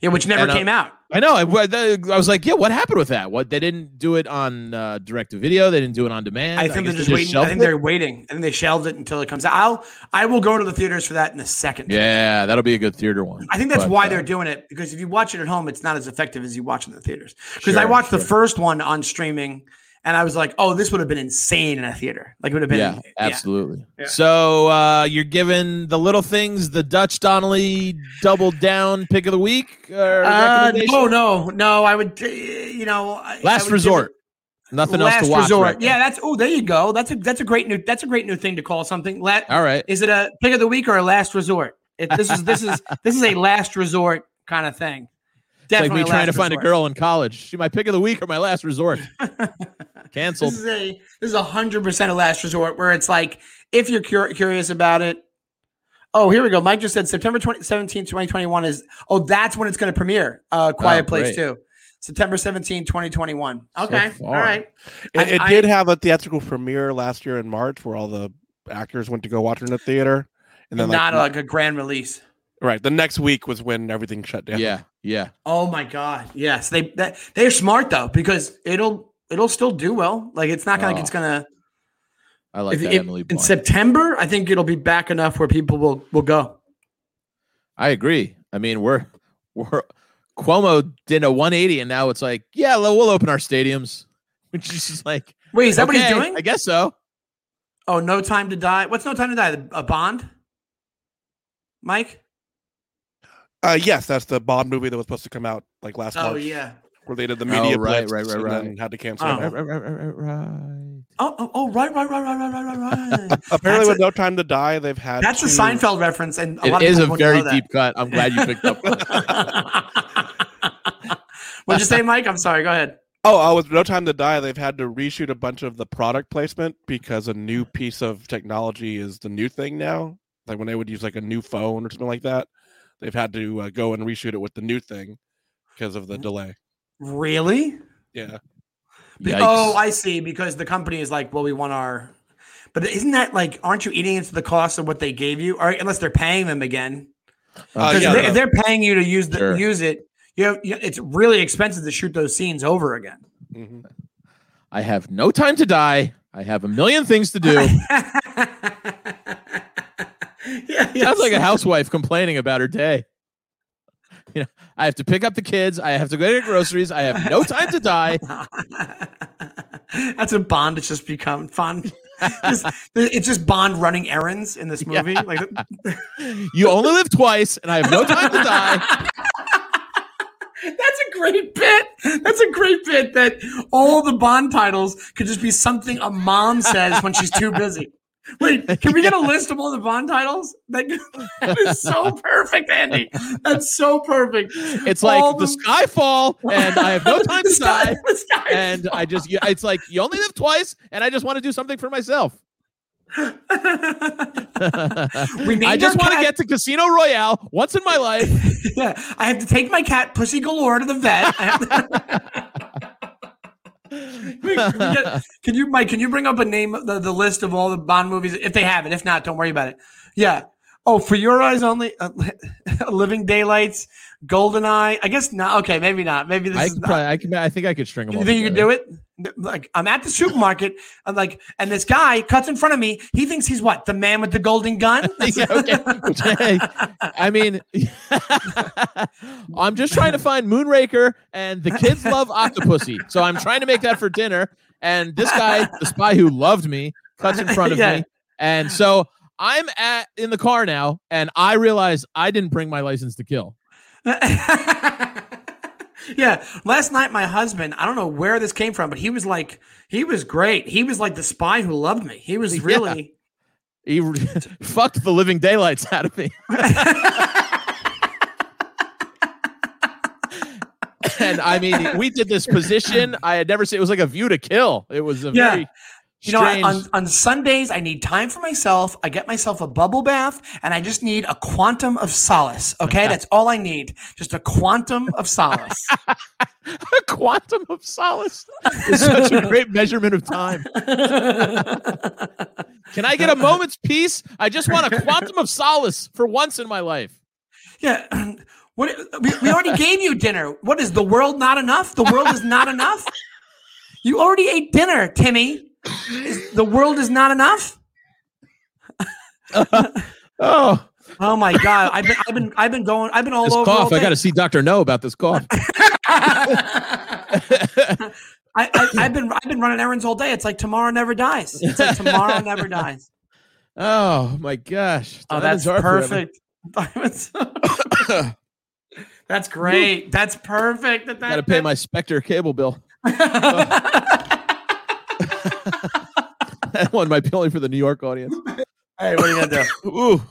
Yeah, which never
And, uh,
came out.
I know. I, I was like, yeah, what happened with that? What they didn't do it on uh, direct to video. They didn't do it on demand.
I think they're just
they
waiting. I think
it?
they're waiting. I think they shelved it until it comes out. I'll I will go to the theaters for that in a second.
Yeah, that'll be a good theater one.
I think that's
But,
why
uh,
they're doing it because if you watch it at home, it's not as effective as you watch in the theaters. Because I
Sure,
watched the first one on streaming, and I was like, "Oh, this would have been insane in a theater. Like it would have been."
yeah, absolutely.
Yeah.
So uh, you're giving the little things the Dutch Donnelly double down pick of the week. Or
Uh, no, no, no. I would, uh, you know, I- I
Last resort.
it-
Nothing else to watch.
resort.
right now.
yeah, that's. Oh, there you go. That's a that's a great new that's a great new thing to call something. La-
All right.
Is it a pick of the week or a last resort? It, this is this is this is a last resort kind of thing.
It's like me trying to
last
find a girl in college. She my pick of the week or my last resort. [laughs] Canceled.
This is a this is a hundred percent a last resort where it's like if you're cur- curious about it. Oh, here we go. Mike just said September 20, 17, 2021 is oh that's when it's going to premiere. Uh Quiet
Oh,
Place
great.
2. September 17, 2021. Okay.
far.
All right.
It, it
I-
did have a theatrical premiere last year in March where all the actors went to go watch it in the theater. And then,
Not
like,
like a grand release.
right, the next week was when everything shut down.
Yeah, yeah.
Oh my god. Yes. They that, they're smart though because it'll it'll still do well. Like it's not like
Oh,
it's going to
I like
if,
that
if-
Emily
in September, I think it'll be back enough where people will will go.
I agree. I mean, we're we're Cuomo did a 180, and now it's like, yeah, we'll we'll open our stadiums, [laughs] which is just like,
Wait, is that what he's doing?
I guess so.
Oh, No Time to Die. What's No Time to Die? A Bond? Mike?
Uh, yes, that's the Bob movie that was supposed to come out like last
oh,
March.
yeah.
Where they did the media oh,
right,
blitz
right, right, right,
and had to cancel.
Oh.
Right, right, right, right, right.
Oh, oh, oh, right, right, right, right, right, right, right. [laughs]
Apparently,
that's
with
a,
No Time to Die, they've had.
That's
to...
a Seinfeld reference, and a
it
lot
is
of a
very deep cut. I'm glad you picked up. [laughs]
What'd you say, Mike? I'm sorry. Go ahead.
Oh, uh, with No Time to Die, they've had to reshoot a bunch of the product placement because a new piece of technology is the new thing now. Like when they would use like a new phone or something like that, they've had to uh, go and reshoot it with the new thing because of the delay.
Really?
Yeah.
Be-
Yikes.
Oh, I see. Because the company is like, well, we want our. But isn't that like, aren't you eating into the cost of what they gave you? Or unless they're paying them again.
Uh, yeah,
they,
no.
if they're paying you to use the
Sure.
use it, you know, you- it's really expensive to shoot those scenes over again.
Mhm.
I have no time to die. I have a million things to do. [laughs]
Yeah, [laughs]
Sounds like a housewife complaining about her day. [laughs] You know, I have to pick up the kids. I have to go get groceries. I have no time to die. [laughs]
That's a Bond. It's just become fun. Just- it's just Bond running errands in this
Yeah.
movie. Like,
You only live twice, and I have no time to die.
that's a great bit. That's a great bit. That all the Bond titles could just be something a mom says when she's too busy. Wait, can we get a list of all the Bond titles? That, [laughs] that is so perfect, Andy. That's so perfect.
It's like
All
the sky fall, and I have no [laughs] time to
sky-
die.
the
And I just, it's like you only live twice, and I just want to do something for myself. [laughs] I just want to get to Casino Royale once in my life.
Yeah, I have to take my cat Pussy Galore to the vet. [laughs] Can, can you, Mike? Can you bring up a name, the, the list of all the Bond movies if they have it? If not, don't worry about it. Yeah. Oh, for your eyes only, uh, [laughs] Living Daylights, Goldeneye. I guess not. Okay, maybe not. Maybe this
I
is
could
not.
probably, I can, I think I could string them.
You think you could do it? Like I'm at the supermarket, I'm like, and this guy cuts in front of me. He thinks he's what? The man with the golden gun? [laughs]
Yeah, okay. I mean, [laughs] I'm just trying to find Moonraker, and the kids love Octopussy, so I'm trying to make that for dinner. And this guy, the spy who loved me, cuts in front of [laughs]
Yeah.
me, and so I'm at in the car now, and I realize I didn't bring my license to kill. [laughs]
yeah. Last night, my husband, I don't know where this came from, but he was like, he was great. He was like the spy who loved me. He was
Yeah.
really.
He [laughs] fucked the living daylights out of me. [laughs] and I mean, we did this position. I had never seen. It was like a view to kill. It was a
Yeah.
very
You know, I- on, on Sundays, I need time for myself. I get myself a bubble bath and I just need a quantum of solace. Okay. That's all I need. Just a quantum of solace. [laughs]
a quantum of solace is such a [laughs] great measurement of time. Can I get a moment's peace? I just want a quantum of solace for once in my life.
yeah. [clears throat] What, we, we already gave you dinner. What is the world not enough? The world is not enough? You already ate dinner, Timmy. Is, the world is not enough? [laughs]
Oh,
Oh my god! I've been, I've been, I've been going, I've been all
this
over. all
cough. I got to see Dr. No about this cough. [laughs]
I, I, I've been, I've been running errands all day. It's like tomorrow never dies. It's like tomorrow never [laughs] dies.
oh, my gosh.
Oh,
Diamonds
that's perfect. Diamonds. [coughs] that's great. That's perfect. That, that,
Got to pay my Spectre cable bill. Oh. [laughs] that one might be only for the New York audience. [laughs]
hey, what are you gonna do? [laughs]
Ooh,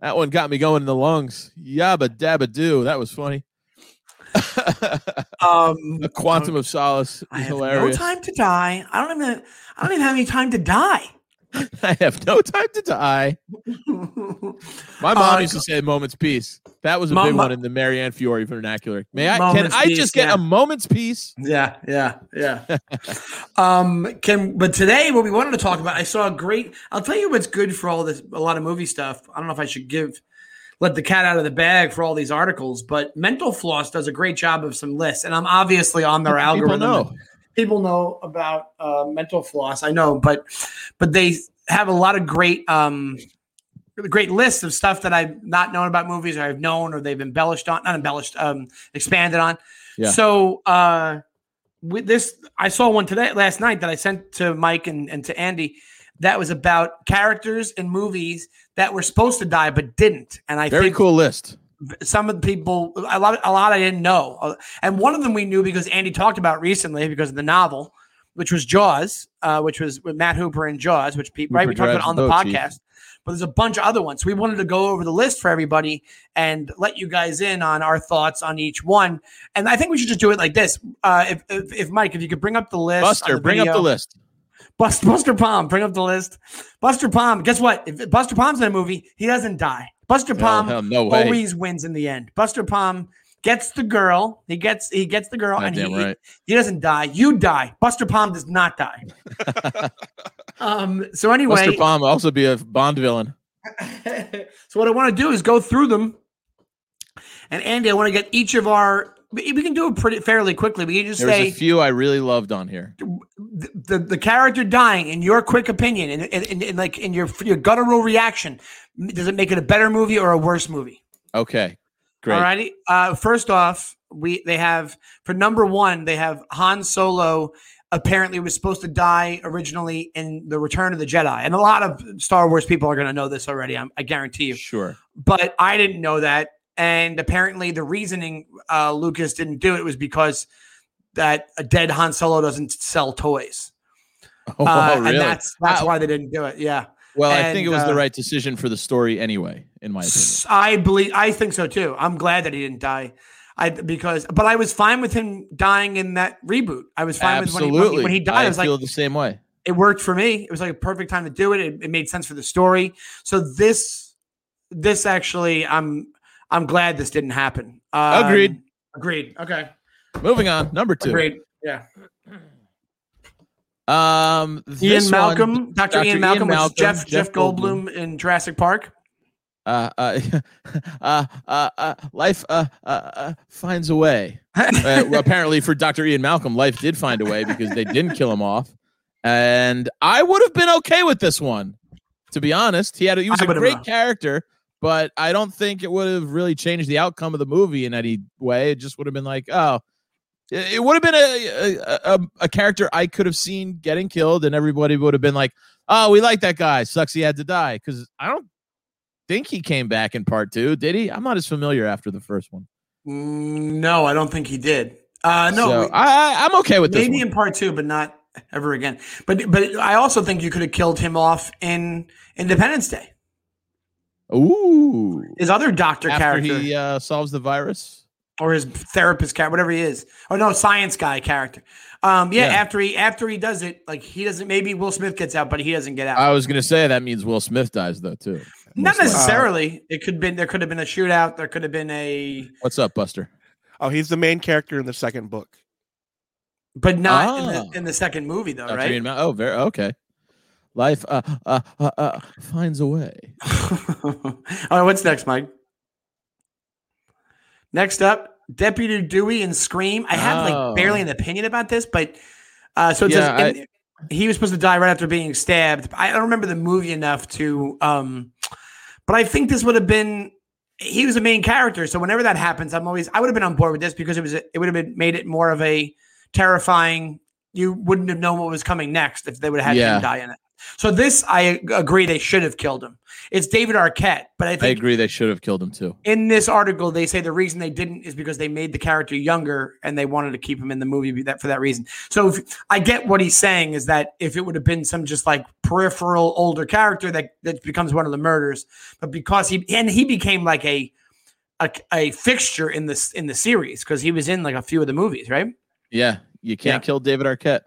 that one got me going in the lungs. Yabba dabba doo. That was funny.
Um,
A quantum of solace
I have
hilarious.
no time to die. I don't even. I don't even have any time to die. [laughs]
I have no time to die. [laughs] My mom
Uh,
used to say "moment's peace." That was a
Mom-
big one in the Marianne Fiore vernacular. May I? Can I
peace,
just get
yeah.
a moment's peace?
Yeah, yeah, yeah. um, can but today what we wanted to talk about, I saw a great. I'll tell you what's good for all this. A lot of movie stuff. I don't know if I should give let the cat out of the bag for all these articles, but Mental Floss does a great job of some lists, and I'm obviously on their algorithm. People know about uh, Mental Floss. I know, but but they have a lot of great um great lists of stuff that I've not known about movies or I've known or they've embellished on, not embellished, um, expanded on.
Yeah.
So uh with this I saw one today last night that I sent to Mike and, and to Andy that was about characters in movies that were supposed to die but didn't. And I
Very
think
cool list.
Some of the people a lot a lot I didn't know. And one of them we knew because Andy talked about recently because of the novel, which was Jaws, uh, which was with Matt Hooper and Jaws, which people right we talked about on
the boat, Chief.
podcast. But there's a bunch of other ones. We wanted to go over the list for everybody and let you guys in on our thoughts on each one. And I think we should just do it like this. Uh, if, if, if Mike, if you could bring up the list,
Buster,
the
bring up the list.
Buster, [laughs] Buster Palm, bring up the list. Buster Palm, guess what? If Buster Palm's in a movie, he doesn't die. Buster Palm
hell, no way.
always wins in the end. Buster Palm gets the girl. He gets he gets the girl, and he,
right.
he doesn't die. You die. Buster Palm does not die. [laughs] um. So anyway,
Buster Palm also be a Bond villain. [laughs]
so what I want to do is go through them. And Andy, I want to get each of our. We can do it pretty fairly quickly. We can just say
a few I really loved on here.
the, the, the character dying, in your quick opinion, and in, in, in, like in your your guttural reaction, does it make it a better movie or a worse movie?
Okay. Great.
Alrighty. Uh, first off, we they have for number one, they have Han Solo apparently was supposed to die originally in the Return of the Jedi, and a lot of Star Wars people are going to know this already. I'm, I guarantee you.
Sure.
But I didn't know that, and apparently the reasoning uh, Lucas didn't do it was because that a dead Han Solo doesn't sell toys, [laughs]
Oh,
uh,
really?
and that's that's why they didn't do it. Yeah.
Well, I think it was the
uh,
right decision for the story anyway, in my opinion.
I believe I think so too. I'm glad that he didn't die. I because but I was fine with him dying in that reboot. I was fine with when he, when he, died. I, was
feel
like
the same way.
it worked for me. It was like a perfect time to do it. It, it made sense for the story. So this this actually I'm I'm glad this didn't happen. Um,
Agreed.
Agreed. Okay.
Moving on. Number two.
Agreed. Yeah.
Um,
Ian
this one-
Malcolm, Dr.
Dr.
Ian
Ian
Malcolm, was
Malcolm,
Jeff
Jeff
Jeff Goldblum in Jurassic Park.
uh, uh, [laughs] uh, uh, uh, life uh, uh, uh, finds a way. [laughs] Uh, well, apparently, for Dr. Ian Malcolm, life did find a way because they didn't kill him off. And I would have been okay with this one, to be honest. He had a, he was a great
not.
character, but I don't think it would have really changed the outcome of the movie in any way. It just would have been like, oh, it would have been a, a, a, a character I could have seen getting killed, and everybody would have been like, oh, we like that guy. Sucks he had to die. Because I don't think he came back in part two, did he? I'm not as familiar after the first one.
Mm, No, I don't think he did. Uh, no,
So I, I, I'm okay with this.
maybe in part two, but not ever again. But but I also think you could have killed him off in Independence Day.
Ooh.
His other doctor
After
character
he uh, solves the virus.
Or his therapist character, whatever he is. Oh no, science guy character. Um, yeah,
Yeah.
after he after he does it, like he doesn't. Maybe Will Smith gets out, but he doesn't get out.
I was gonna say that means Will Smith dies though too.
Not
Most likely.
necessarily. it could been there could have been a shootout. There could have been a,
What's up, Buster?
Oh, he's the main character in the second book.
but not in,
Ah.
the, in the second movie though,
Dr.
right?
Ian Mal- oh, very okay. Life uh, uh, uh, uh, finds a way. [laughs]
All right, what's next, Mike? Next up, Deputy Dewey and Scream. I have
Oh.
like barely an opinion about this, but uh, so it
Yeah,
says and he was supposed to die right after being stabbed. I don't remember the movie enough to, um, but I think this would have been. He was a main character, so whenever that happens, I'm always I would have been on board with this because it was it would have been made it more of a terrifying. You wouldn't have known what was coming next if they would have had
Yeah.
him die in it. So this, I agree, they should have killed him. It's David Arquette, but I
I agree. They should have killed him too.
in this article they say the reason they didn't is because they made the character younger and they wanted to keep him in the movie that for that reason. So if, I get what he's saying is that if it would have been some just like peripheral older character that that becomes one of the murders, but because he and he became like a a, a fixture in this in the series because he was in like a few of the movies, right?
Yeah, you can't
Yeah.
kill David Arquette.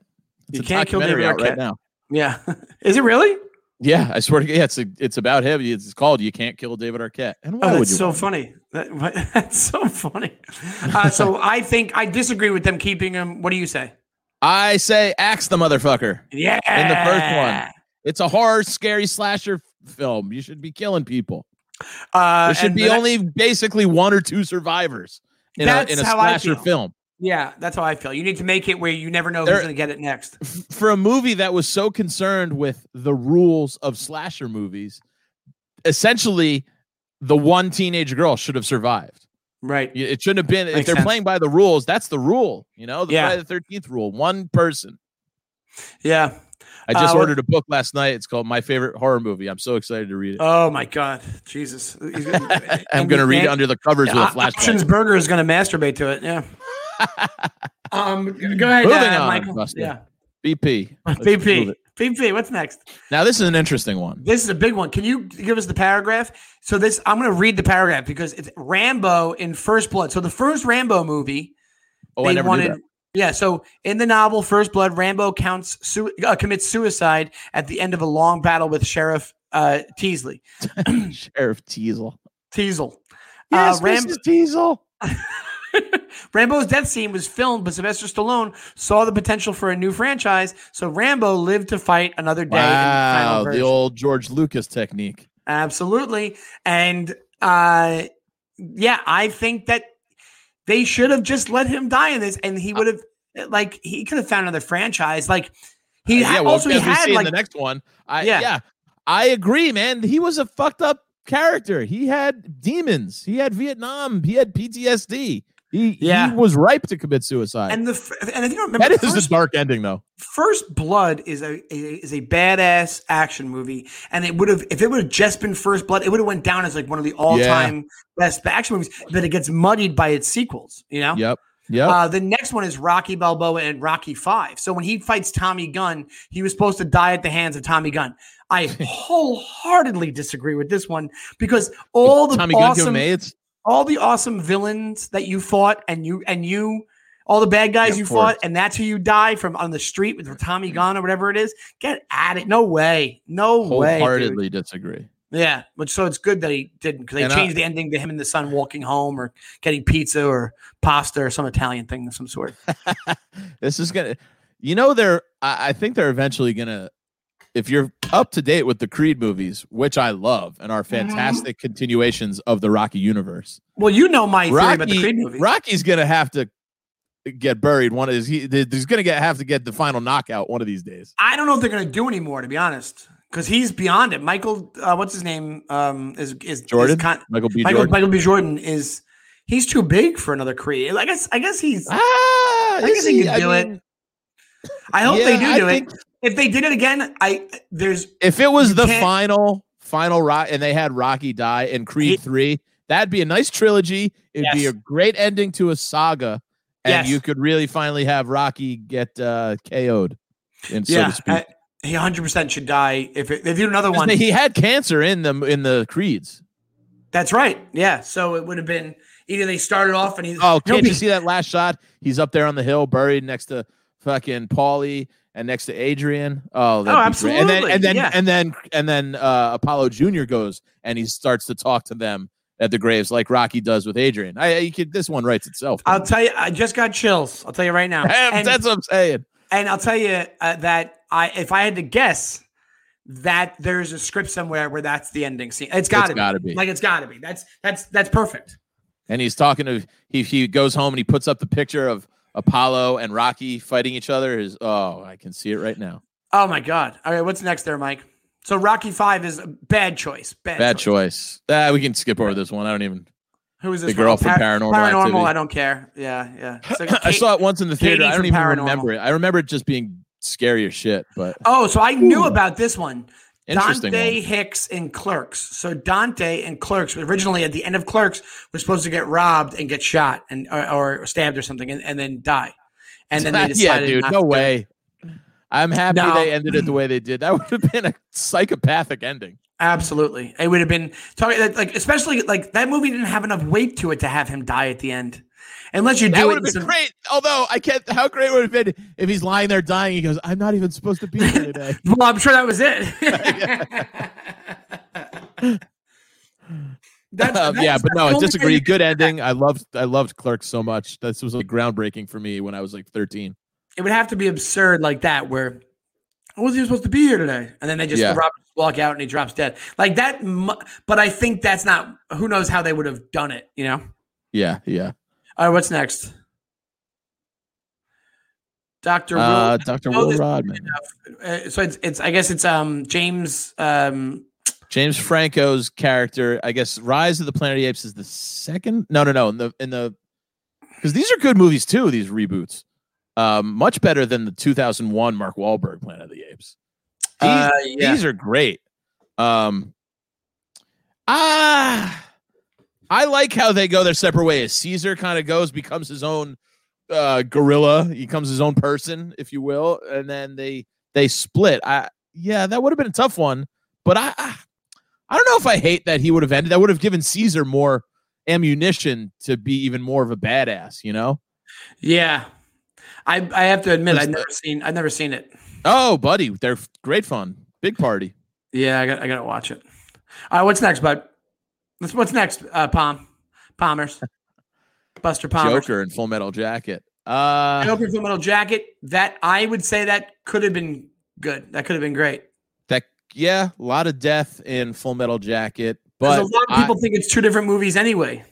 It's
You can't kill David
out right
Arquette.
now.
Yeah, [laughs] is it really?
Yeah, I swear to God, yeah, it's a, it's about him. It's called "You Can't Kill David Arquette." And why
Oh,
would
that's
you?
so funny. That, what- [laughs] that's so funny. Uh, so [laughs] I think I disagree with them keeping him. What do you say?
I say, axe the motherfucker.
Yeah,
In the first one. It's a horror, scary slasher film. You should be killing people.
Uh,
There should be only basically one or two survivors in a, in a
how I
slasher film.
Yeah, that's how I feel. You need to make it where you never know
There-
who's going to get it next.
For a movie that was so concerned with the rules of slasher movies, essentially, the one teenage girl should have survived.
Right.
It shouldn't have been. if they're
sense.
playing by the rules, that's the rule. You know, the
Yeah.
Friday the Thirteenth rule: one person.
Yeah.
I just
Uh,
ordered a book last night. It's called My Favorite Horror Movie. I'm so excited to read it.
Oh my God, Jesus! [laughs]
I'm going to read it under the covers with a flashlight.
Options Burger is going to masturbate to it. Yeah. [laughs] um. Go ahead,
Moving
uh,
on,
Michael.
Buster.
Yeah.
BP.
BP. BP. What's next?
Now this is an interesting one.
This is a big one. Can you give us the paragraph? So this, I'm going to read the paragraph because it's Rambo in First Blood. So the first Rambo movie,
Oh, I never knew that.
Yeah. So in the novel First Blood, Rambo counts su- uh, commits suicide at the end of a long battle with Sheriff uh, Teasley. [laughs]
Sheriff Teasle.
Teasle.
Yes,
uh, Ram-
Mrs. Teasle. [laughs] [laughs]
Rambo's death scene was filmed, but Sylvester Stallone saw the potential for a new franchise, so Rambo lived to fight another day. in the final
Wow, the old George Lucas technique.
Absolutely. And uh yeah, I think that they should have just let him die in this and he would have like he could have found another franchise. Like He
Uh,
had,
yeah, well,
also he had like
the next one. I,
Yeah.
yeah. I agree, man. He was a fucked up character. He had demons. He had Vietnam. He had PTSD. He,
Yeah.
he was ripe to commit suicide.
and the and if you don't remember,
that is
first,
a dark ending, though.
First Blood is a, a is a badass action movie, and it would have if it would have just been First Blood, it would have went down as like one of the all time best action movies. But it gets muddied by its sequels. You know.
Yep. Yep.
Uh, the next one is Rocky Balboa and Rocky Five. So when he fights Tommy Gunn, he was supposed to die at the hands of Tommy Gunn. I [laughs] wholeheartedly disagree with this one because all the
Tommy Gunn
awesome,
mates.
All the awesome villains that you fought and you and you all the bad guys
Yeah,
you fought and that's who you die from on the street with Tommy Gunn or whatever it is. Get at it. No way. No way. dude.
Wholeheartedly disagree.
Yeah, but so it's good that he didn't because they
And I-
changed the ending to him and the son walking home or getting pizza or pasta or some Italian thing of some sort. [laughs]
this is gonna you know they're I, I think they're eventually gonna if you're up to date with the creed movies which i love and are fantastic continuations of the rocky universe
Well, you know my theory about the Creed movie.
rocky's gonna have to get buried one of his he, he's gonna get have to get the final knockout one of these days
I don't know if they're going to do anymore, to be honest, because he's beyond it. Michael, uh, what's his name? Um, is is
jordan
Is con-
michael b
Michael
jordan
Michael B. Jordan is he's too big for another Creed. I guess I guess he's.
ah,
I guess he
he?
can
I
do it.
mean,
I hope they
yeah,
do
I
do
think
it. If they did it again, I there's
if it was the final final rock and they had rocky die in creed
It- 3
that'd be a nice trilogy it'd be a great ending to a saga and
Yes.
you could really finally have rocky get uh ko'd and so
yeah,
to speak
I- he 100 percent should die. If it, if they do another one,
he had cancer in them in the creeds
that's right. Yeah, so it would have been either they started off and he's
oh [laughs]
he'll
can't
be-
you see that last shot he's up there on the hill buried next to fucking paulie and next to adrian oh be great. and then
absolutely,
and then
yeah.
and then and then uh apollo junior goes and he starts to talk to them at the graves like rocky does with adrian i, you could this one writes itself
I'll tell you, I just got chills. I'll tell you right now. [laughs] And-
that's what i'm saying
And I'll tell you uh, that I, if I had to guess, that there's a script somewhere where that's the ending scene. It's got to
gotta
be.
be.
Like it's got to be. That's that's that's perfect.
and he's talking to he he goes home and he puts up the picture of Apollo and Rocky fighting each other. Is oh, I can see it right now.
Oh my god. All right, what's next there, Mike? So Rocky Five is a bad choice. Bad,
Bad choice. Ah, we can skip over this one. I don't even.
Who is this?
The girl
from?
from Paranormal
Paranormal.
Activity.
I don't care. Yeah, yeah. [laughs] Like
I saw it once in the theater.
Katie
I don't even
Paranormal.
remember it. I remember it just being scary as shit. But
Oh, so I knew about this one.
Interesting.
Dante
one.
Hicks and Clerks. So Dante and Clerks originally at the end of Clerks was supposed to get robbed and get shot and or, or stabbed or something and, and then die. And then they [laughs]
yeah,
decided
dude.
not
No
to do it.
way. I'm happy
No.
they ended it the way they did. That would have been a psychopathic ending.
Absolutely, it would have been talking like especially like that movie didn't have enough weight to it to have him die at the end, unless you do
That
would
have been
some-
great. Although I can't. How great would it have been if he's lying there dying? He goes, "I'm not even supposed to be here [laughs] today."
Well, I'm sure that was it. [laughs] That's,
Um,
that's-
yeah, but
that's
no, I disagree. Good ending. I loved. I loved Clerks so much. This was like groundbreaking for me when I was like 13.
It would have to be absurd like that, where I wasn't even supposed to be here today, and then they just
Yeah.
Walk out and he drops dead like that. But I think that's not. Who knows how they would have done it? You know.
Yeah, yeah.
All right, what's next? Doctor
Uh, Dr. Will Rodman,
Uh, so it's it's. I guess it's um James um
James Franco's character. I guess Rise of the Planet of the Apes is the second. No, no, no. In the in the because these are good movies too. These reboots, um, much better than the 2001 Mark Wahlberg Planet of the Apes. These,
uh, yeah.
these are great. Um, ah, I like how they go their separate ways. Caesar kind of goes, becomes his own uh, gorilla. He becomes his own person, if you will, and then they they split. I yeah, that would have been a tough one, but I I, I don't know if I hate that he would have ended. That would have given Caesar more ammunition to be even more of a badass. You know?
Yeah. I I have to admit I've never seen I've never seen it.
Oh, buddy, they're great fun. Big party.
Yeah, I got I gotta watch it. All right, what's next, bud? What's what's next, uh Palm? Palmers. Buster Palmers.
Joker and Full Metal Jacket. Uh,
Joker Full Metal Jacket. That I would say that could have been good. That could have been great.
that yeah, a lot of death in Full Metal Jacket, but
a lot of
I-
people think it's two different movies anyway.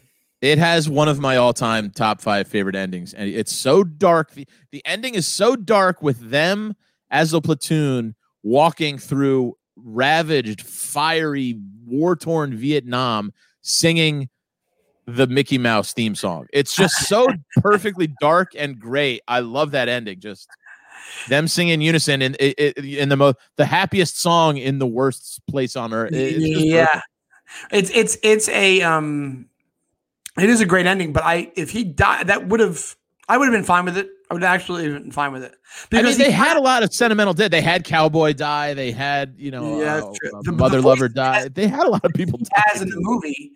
it has one of my all-time top five favorite endings, and it's so dark. The, the ending is so dark with them as a platoon walking through ravaged, fiery, war torn Vietnam, singing the Mickey Mouse theme song. It's just so [laughs] perfectly dark and great. I love that ending. Just them singing in unison in in, in the most the happiest song in the worst place on earth. It's
yeah,
perfect.
it's it's it's a um, it is a great ending. But I if he died, that would have I would have been fine with it. I would actually been fine with it
I mean, they had a lot of sentimental dead. They had Cowboy die. They had, you know,
Yeah,
uh, uh,
The- the
Mother
voice
Lover die.
has-
They had a lot of people
as in the movie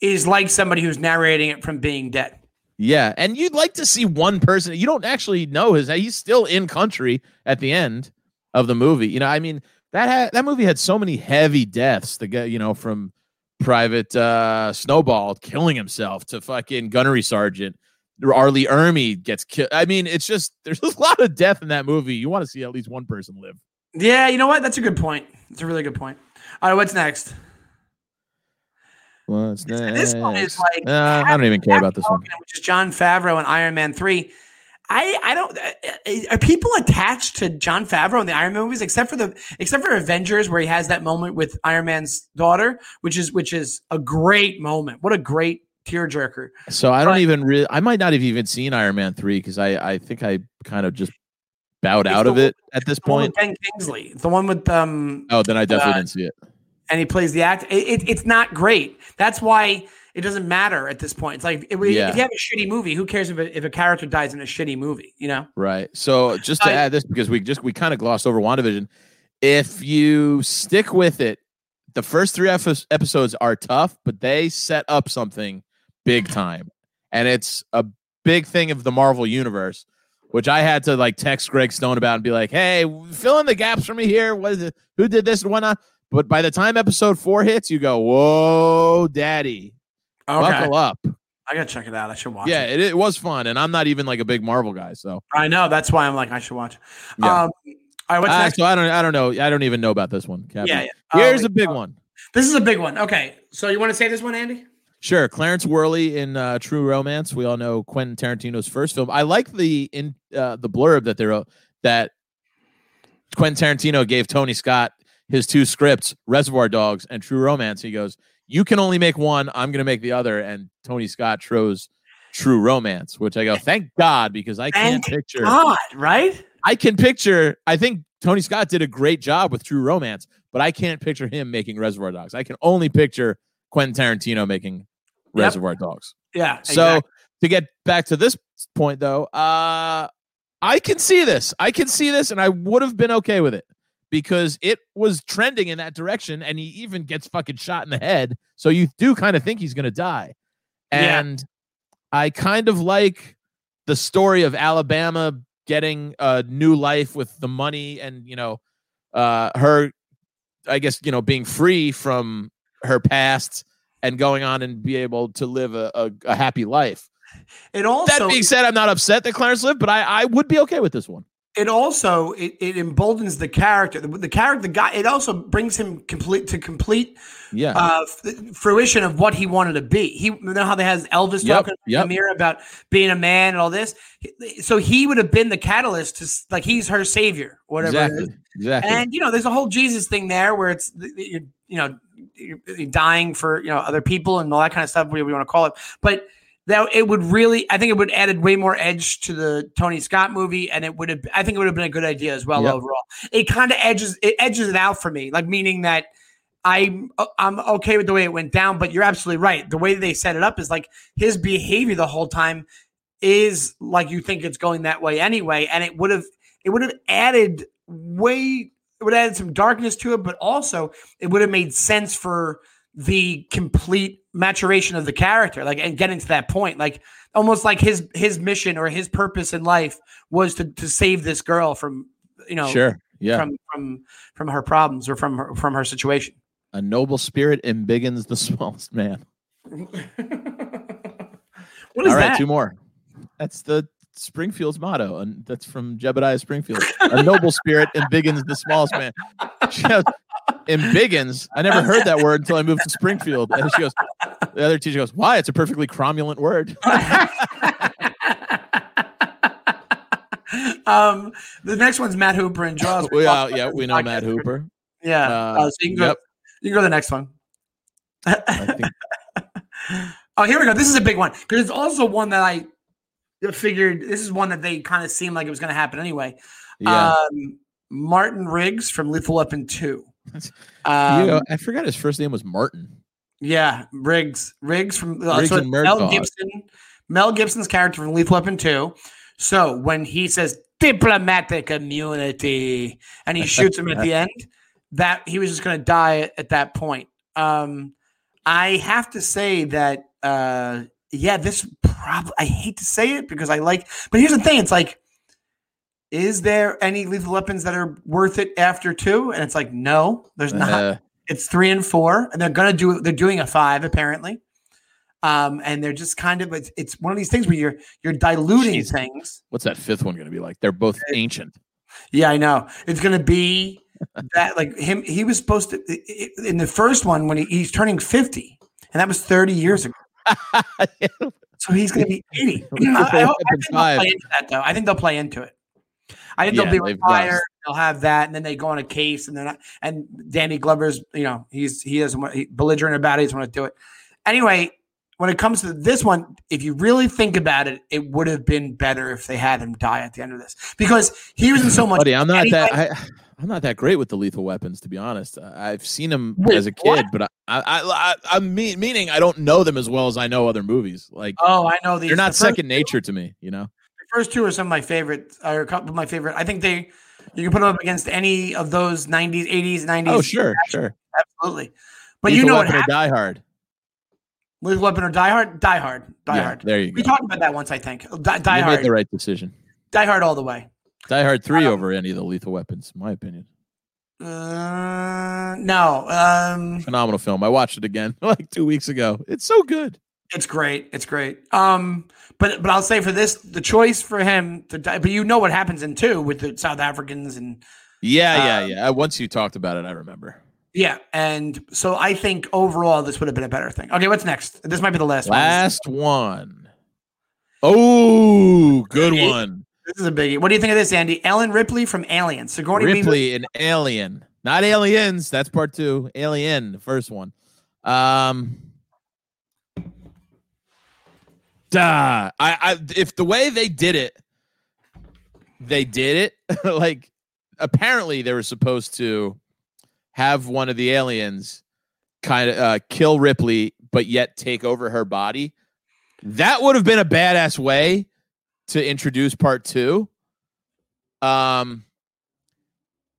is like somebody who's narrating it from being dead.
Yeah, and you'd like to see one person. You don't actually know his. He's still in country at the end of the movie. You know, I mean that had, that movie had so many heavy deaths. The guy, you know, from Private uh, Snowball killing himself to fucking gunnery sergeant. R. Lee Ermey gets killed. I mean, it's just there's a lot of death in that movie. You want to see at least one person live.
Yeah, you know what? That's a good point. That's a really good point. All right, what's next?
What's next?
This one is like
Uh, I don't even care about this one.
Which is Jon Favreau and Iron Man three. I I don't. uh, Are people attached to Jon Favreau in the Iron Man movies, except for the except for Avengers, where he has that moment with Iron Man's daughter, which is which is a great moment. What a great tearjerker.
So I don't even really. I might not have even seen Iron Man three because I I think I kind of just bowed out of it at this point.
Ben Kingsley, the one with um,
Oh, then I definitely
Uh,
didn't see it.
and he plays the act. It, it, it's not great. That's why it doesn't matter at this point. It's like if,
Yeah.
if you have a shitty movie, who cares if a, if a character dies in a shitty movie? You know.
Right. So just to add this because we just we kind of glossed over WandaVision. If you stick with it, the first three episodes are tough, but they set up something big time, and it's a big thing of the Marvel universe. Which I had to like text Greg Stone about and be like, "Hey, fill in the gaps for me here. What is it? Who did this and whatnot?" But by the time episode four hits, you go, "Whoa, daddy, buckle up!"
I gotta check it out. I should watch
Yeah,
it.
it, it was fun, and I'm not even like a big Marvel guy, so
I know. That's why I'm like, I should watch.
Yeah.
Um, all right, what's
Uh,
next?
so I don't, I don't know, I don't even know about this one. Captain.
Yeah, yeah.
Here's
Oh,
a big
uh,
one.
This is a big one. Okay, so you want to say this one, Andy?
Sure, Clarence Worley in uh, True Romance. We all know Quentin Tarantino's first film. I like the in uh, the blurb that they wrote that Quentin Tarantino gave Tony Scott his two scripts, Reservoir Dogs and True Romance. He goes, "You can only make one. I'm going to make the other." And Tony Scott chose True Romance, which I go, "Thank God," because I can't
Thank
picture.
God, right?
I can picture. I think Tony Scott did a great job with True Romance, but I can't picture him making Reservoir Dogs. I can only picture Quentin Tarantino making
Yep.
Reservoir Dogs.
Yeah.
So
exactly.
to get back to this point, though, uh, I can see this. I can see this, and I would have been okay with it because it was trending in that direction, and he even gets fucking shot in the head. So you do kind of think he's going to die,
Yeah.
and I kind of like the story of Alabama getting a new life with the money, and you know, uh, her, I guess you know, being free from her past and going on and be able to live a, a, a happy life.
it also
That being said, I'm not upset that Clarence lived, but I, I would be okay with this one.
it also it, it emboldens the character. The, the character, the guy. It also brings him complete to complete
Yeah.
uh, fruition of what he wanted to be. He you know how they has Elvis
Yep,
talking
yep.
Amir about being a man and all this. So he would have been the catalyst to like he's her savior, whatever. it is.
exactly. Exactly.
And you know, there's a whole Jesus thing there where it's you know dying for you know other people and all that kind of stuff, whatever you want to call it. But that it would really, I think it would added way more edge to the Tony Scott movie, and it would have, I think it would have been a good idea as well
Yep.
overall. It kind of edges it edges it out for me, like meaning that. I'm I'm okay with the way it went down, but you're absolutely right. The way they set it up is like his behavior the whole time is like you think it's going that way anyway, and it would have it would have added way it would have added some darkness to it, but also it would have made sense for the complete maturation of the character, like and getting to that point, like almost like his his mission or his purpose in life was to to save this girl from you know
sure. Yeah.
from from from her problems or from her from her situation.
a noble spirit embiggens the [laughs] smallest man. [laughs]
what is
All right,
that?
two more. That's the Springfield's motto, and that's from Jebediah Springfield. A noble spirit embiggens the smallest man. She goes, embiggens. I never heard that word until I moved to Springfield. And she goes, the other teacher goes, why? It's a perfectly cromulent word. [laughs]
um, the next one's Matt Hooper and Jaws. [laughs]
We, uh, yeah, we know Matt Hooper.
Yeah.
Uh,
Uh, so you can go.
yep.
You can go to the next one. [laughs] Oh, here we go. This is a big one because it's also one that I figured. This is one that they kind of seemed like it was going to happen anyway.
yeah.
Um, Martin Riggs from Lethal Weapon Two. [laughs]
That's-
Um,
You know, I forgot his first name was Martin.
Yeah, Riggs. Riggs from uh,
Riggs
so Mel. Gibson. Mel Gibson's character from Lethal Weapon 2. So when he says diplomatic immunity and he [laughs] shoots him at the end, that he was just going to die at, at that point. Um, I have to say that, uh, yeah, this probably, I hate to say it because I like, but here's the thing it's like, is there any lethal weapons that are worth it after two? And it's like, no, there's not
Uh,
it's three and four, and they're gonna do they're doing a five apparently. Um, and they're just kind of it's, it's one of these things where you're you're diluting things.
what's that fifth one going to be like? They're both ancient.
Yeah, I know. It's gonna be [laughs] that like him. He was supposed to in the first one when he, he's turning fifty, and that was thirty years ago. [laughs] So he's gonna be eighty. I, I I think they'll play into that though. I think they'll play into it. I think
Yeah,
they'll be retired. They'll have that, and then they go on a case, and they're not. And Danny Glover's, you know, he's he doesn't want he, belligerent about it. He doesn't want to do it. Anyway, when it comes to this one, if you really think about it, it would have been better if they had him die at the end of this because he was in so much.
Buddy, I'm not that. I, I'm not that great with the lethal weapons, to be honest. I- I've seen them
Wait,
as a
what?
kid, but I, I, I, I'm mean, meaning I don't know them as well as I know other movies. Like
Oh, I know these.
they're not
the
second nature to me. You know.
The first two are some of my favorite, are a couple of my favorite. I think they, you can put them up against any of those 90s, 80s, 90s.
Oh, sure, sure.
Absolutely. But
Lethal
you know what happened?
Die Hard.
Lethal Weapon or Die Hard? Die Hard. Die
Yeah,
Hard.
There you
We
go.
talked about that once, I think. Die, Die
you
Hard.
made the right decision.
Die Hard all the way.
Die Hard three
Um,
over any of the lethal weapons, in my opinion.
Uh, no. Um,
Phenomenal film. I watched it again [laughs] like two weeks ago. It's so good.
it's great. It's great. Um, but but I'll say for this, the choice for him to die. But you know what happens in two with the South Africans and
Yeah, yeah,
Um,
yeah. Once you talked about it, I remember.
yeah, and so I think overall this would have been a better thing. Okay, what's next? This might be the last one.
Last one. Oh, good one.
This is a biggie. What do you think of this, Andy? Ellen Ripley from Alien. Sigourney.
Ripley and Alien. Not Aliens. That's part two. Alien, the first one. Um Duh. I, I if the way they did it, they did it. [laughs] like apparently they were supposed to have one of the aliens kind of uh, kill Ripley, but yet take over her body. That would have been a badass way to introduce part two. Um,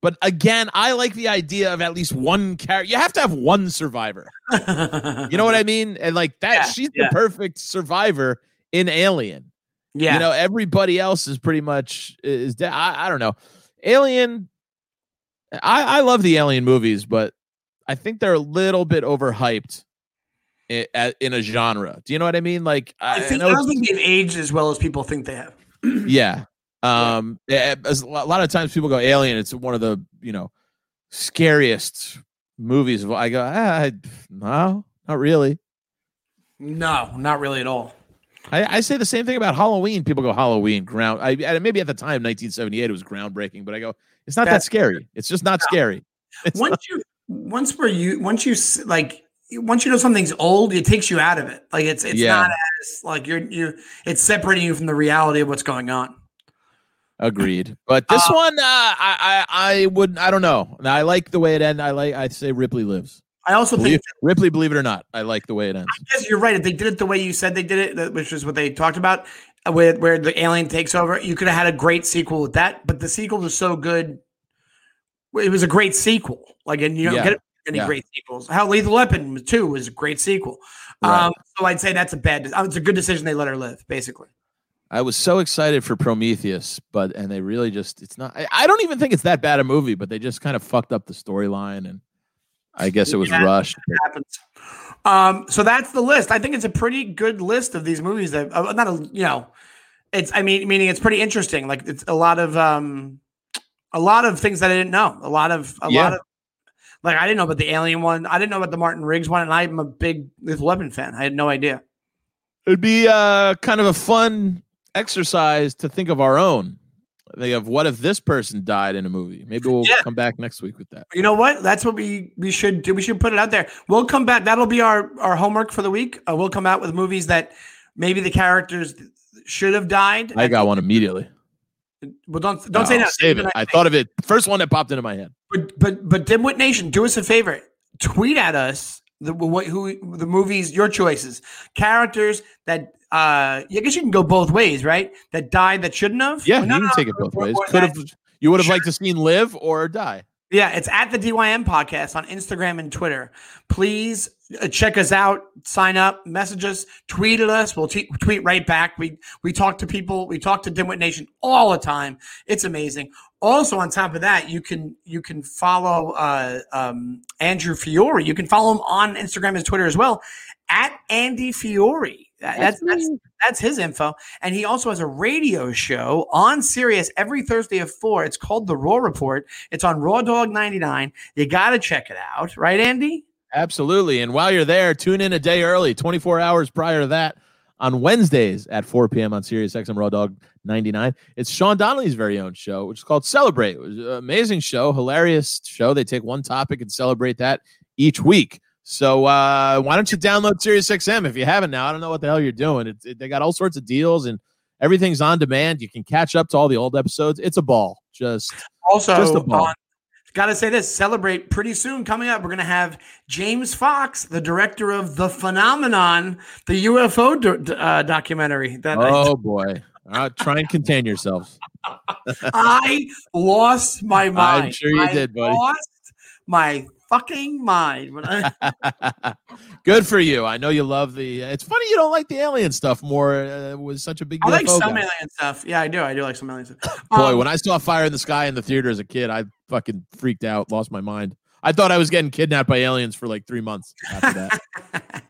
but again, I like the idea of at least one character. You have to have one survivor. You know what I mean? And like that,
Yeah,
she's
yeah.
the perfect survivor in Alien.
Yeah.
You know, everybody else is pretty much is dead. I, I don't know. Alien. I, I love the Alien movies, but I think they're a little bit overhyped in, in a genre. Do you know what I mean? Like, I,
I, think,
know
I
it's-
don't think they've aged as well as people think they have. [clears throat]
yeah. Um, yeah, a lot of times people go Alien. It's one of the you know scariest movies. I go, ah, I, no, not really.
No, not really at all.
I, I say the same thing about Halloween. People go Halloween ground. I maybe at the time, 1978, it was groundbreaking, but I go, it's not that scary. It's just not scary. [laughs] It's
once you once were you once you like once you know something's old, it takes you out of it. Like it's it's
Yeah.
not as like you're you it's separating you from the reality of what's going on.
Agreed. But this
Uh,
one, uh, I, I, I wouldn't. I don't know. I like the way it ended. I like. I say Ripley lives.
I also
Believe,
think
Ripley, believe it or not, I like the way it ends.
I guess you're right. If they did it the way you said they did it, which is what they talked about, uh, where the alien takes over, you could have had a great sequel with that. But the sequel was so good. It was a great sequel. Like, and you don't
Yeah.
get any
Yeah.
great sequels. How Lethal Weapon Two was a great sequel.
Right.
Um, so I'd say that's a bad. It's a good decision they let her live, basically.
I was so excited for Prometheus, but and they really just it's not. I, I don't even think it's that bad a movie, but they just kind of fucked up the storyline, and I guess it was
Yeah.
rushed.
happens. Um, so that's the list. I think it's a pretty good list of these movies that uh, not a you know, it's I mean meaning it's pretty interesting. Like it's a lot of um, a lot of things that I didn't know. A lot of a
Yeah.
lot of like I didn't know about the Alien one. I didn't know about the Martin Riggs one, and I'm a big Lethal Weapon fan. I had no idea.
It'd be uh, kind of a fun exercise to think of our own They have what if this person died in a movie? Maybe we'll
Yeah.
come back next week with that.
You know what? That's what we we should do. We should put it out there. We'll come back. That'll be our our homework for the week. Uh, we'll come out with movies that maybe the characters should have died.
I got one immediately.
Well, don't don't say that.
Save it. I thought of it. First one that popped into my head.
But but but Dimwit Nation, do us a favor. Tweet at us the what who the movies your choices characters that uh I guess you can go both ways, right? That died that shouldn't have.
Yeah,
Well,
you can take it both ways. Could have. You would have liked to seen live or die.
Yeah, it's at the DYM podcast on Instagram and Twitter. Please check us out, sign up, message us, tweet at us. We'll t- tweet right back. We we talk to people, we talk to Dimwit Nation all the time. It's amazing. Also, on top of that, you can you can follow uh, um, Andrew Fiore. You can follow him on Instagram and Twitter as well at Andy Fiore. That- That's that's that's his info. And he also has a radio show on Sirius every Thursday at four. It's called The Raw Report. It's on Raw Dog 99. You got to check it out. Right, Andy?
Absolutely. And while you're there, tune in a day early, 24 hours prior to that, on Wednesdays at 4 p.m. on Sirius XM Raw Dog 99. It's Sean Donnelly's very own show, which is called Celebrate. It was an amazing show, hilarious show. They take one topic and celebrate that each week. So uh, why don't you download Sirius XM if you haven't now? I don't know what the hell you're doing. It's it, they got all sorts of deals and everything's on demand. You can catch up to all the old episodes. It's a ball. Just
Also,
Just a ball.
on, got to say this celebrate pretty soon coming up. We're going to have James Fox, the director of The Phenomenon, the UFO do- uh, documentary. That I-
oh boy. Uh, try and contain yourselves. [laughs]
I lost my mind.
I'm sure you
I
did, buddy.
Lost my fucking mind. I- [laughs]
Good for you. I know you love the. It's funny you don't like the alien stuff more. Uh, was such a big.
I like some
guy.
alien stuff. Yeah, I do. I do like some alien stuff. [laughs]
Boy,
Um,
when I saw Fire in the Sky in the theater as a kid, I fucking freaked out, lost my mind. I thought I was getting kidnapped by aliens for like three months after that.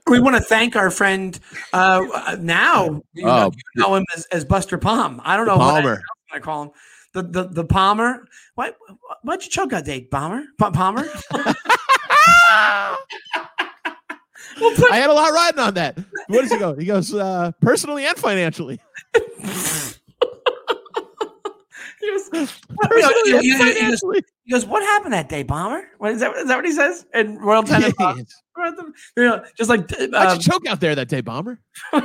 [laughs]
we want to thank our friend. Uh, now you, know,
Oh,
you know him as, as Buster Palm. I don't know what
Palmer.
I call him. The the the Palmer. Why why'd you choke out Dave Palmer? Palmer. [laughs] We'll put-
I had a lot riding on that. What does he go? He goes uh, personally and financially.
he goes,
Personally
you-
and
you- you- you just-
financially.
he goes, what happened that day, Baumer? What is that? Is that what he says? And Royal Tenenbaums, you know, just like
How'd
um,
you choke out there that day, Baumer? [laughs]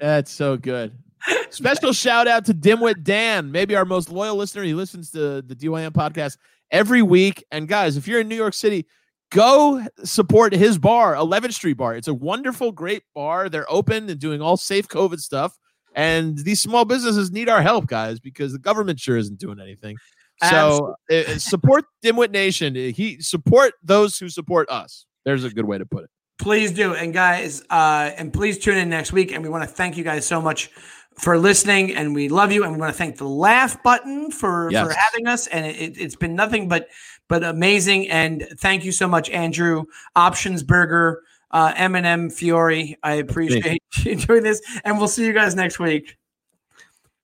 That's so good. Special shout out to Dimwit Dan, maybe our most loyal listener. He listens to the DYM podcast every week. And guys, if you're in New York City, go support his bar, 11th Street Bar. It's a wonderful, great bar. They're open and doing all safe COVID stuff. And these small businesses need our help, guys, because the government sure isn't doing anything. So uh, uh, support Dimwit Nation. He support those who support us. There's a good way to put it.
Please do. And guys, uh, and please tune in next week. And we want to thank you guys so much for listening. And we love you. And we want to thank the laugh button for,
Yes.
for having us. And it, it's been nothing but but amazing. And thank you so much, Andrew, Options Burger, uh, M&M Fiore. I appreciate [laughs] you doing this. And we'll see you guys next week.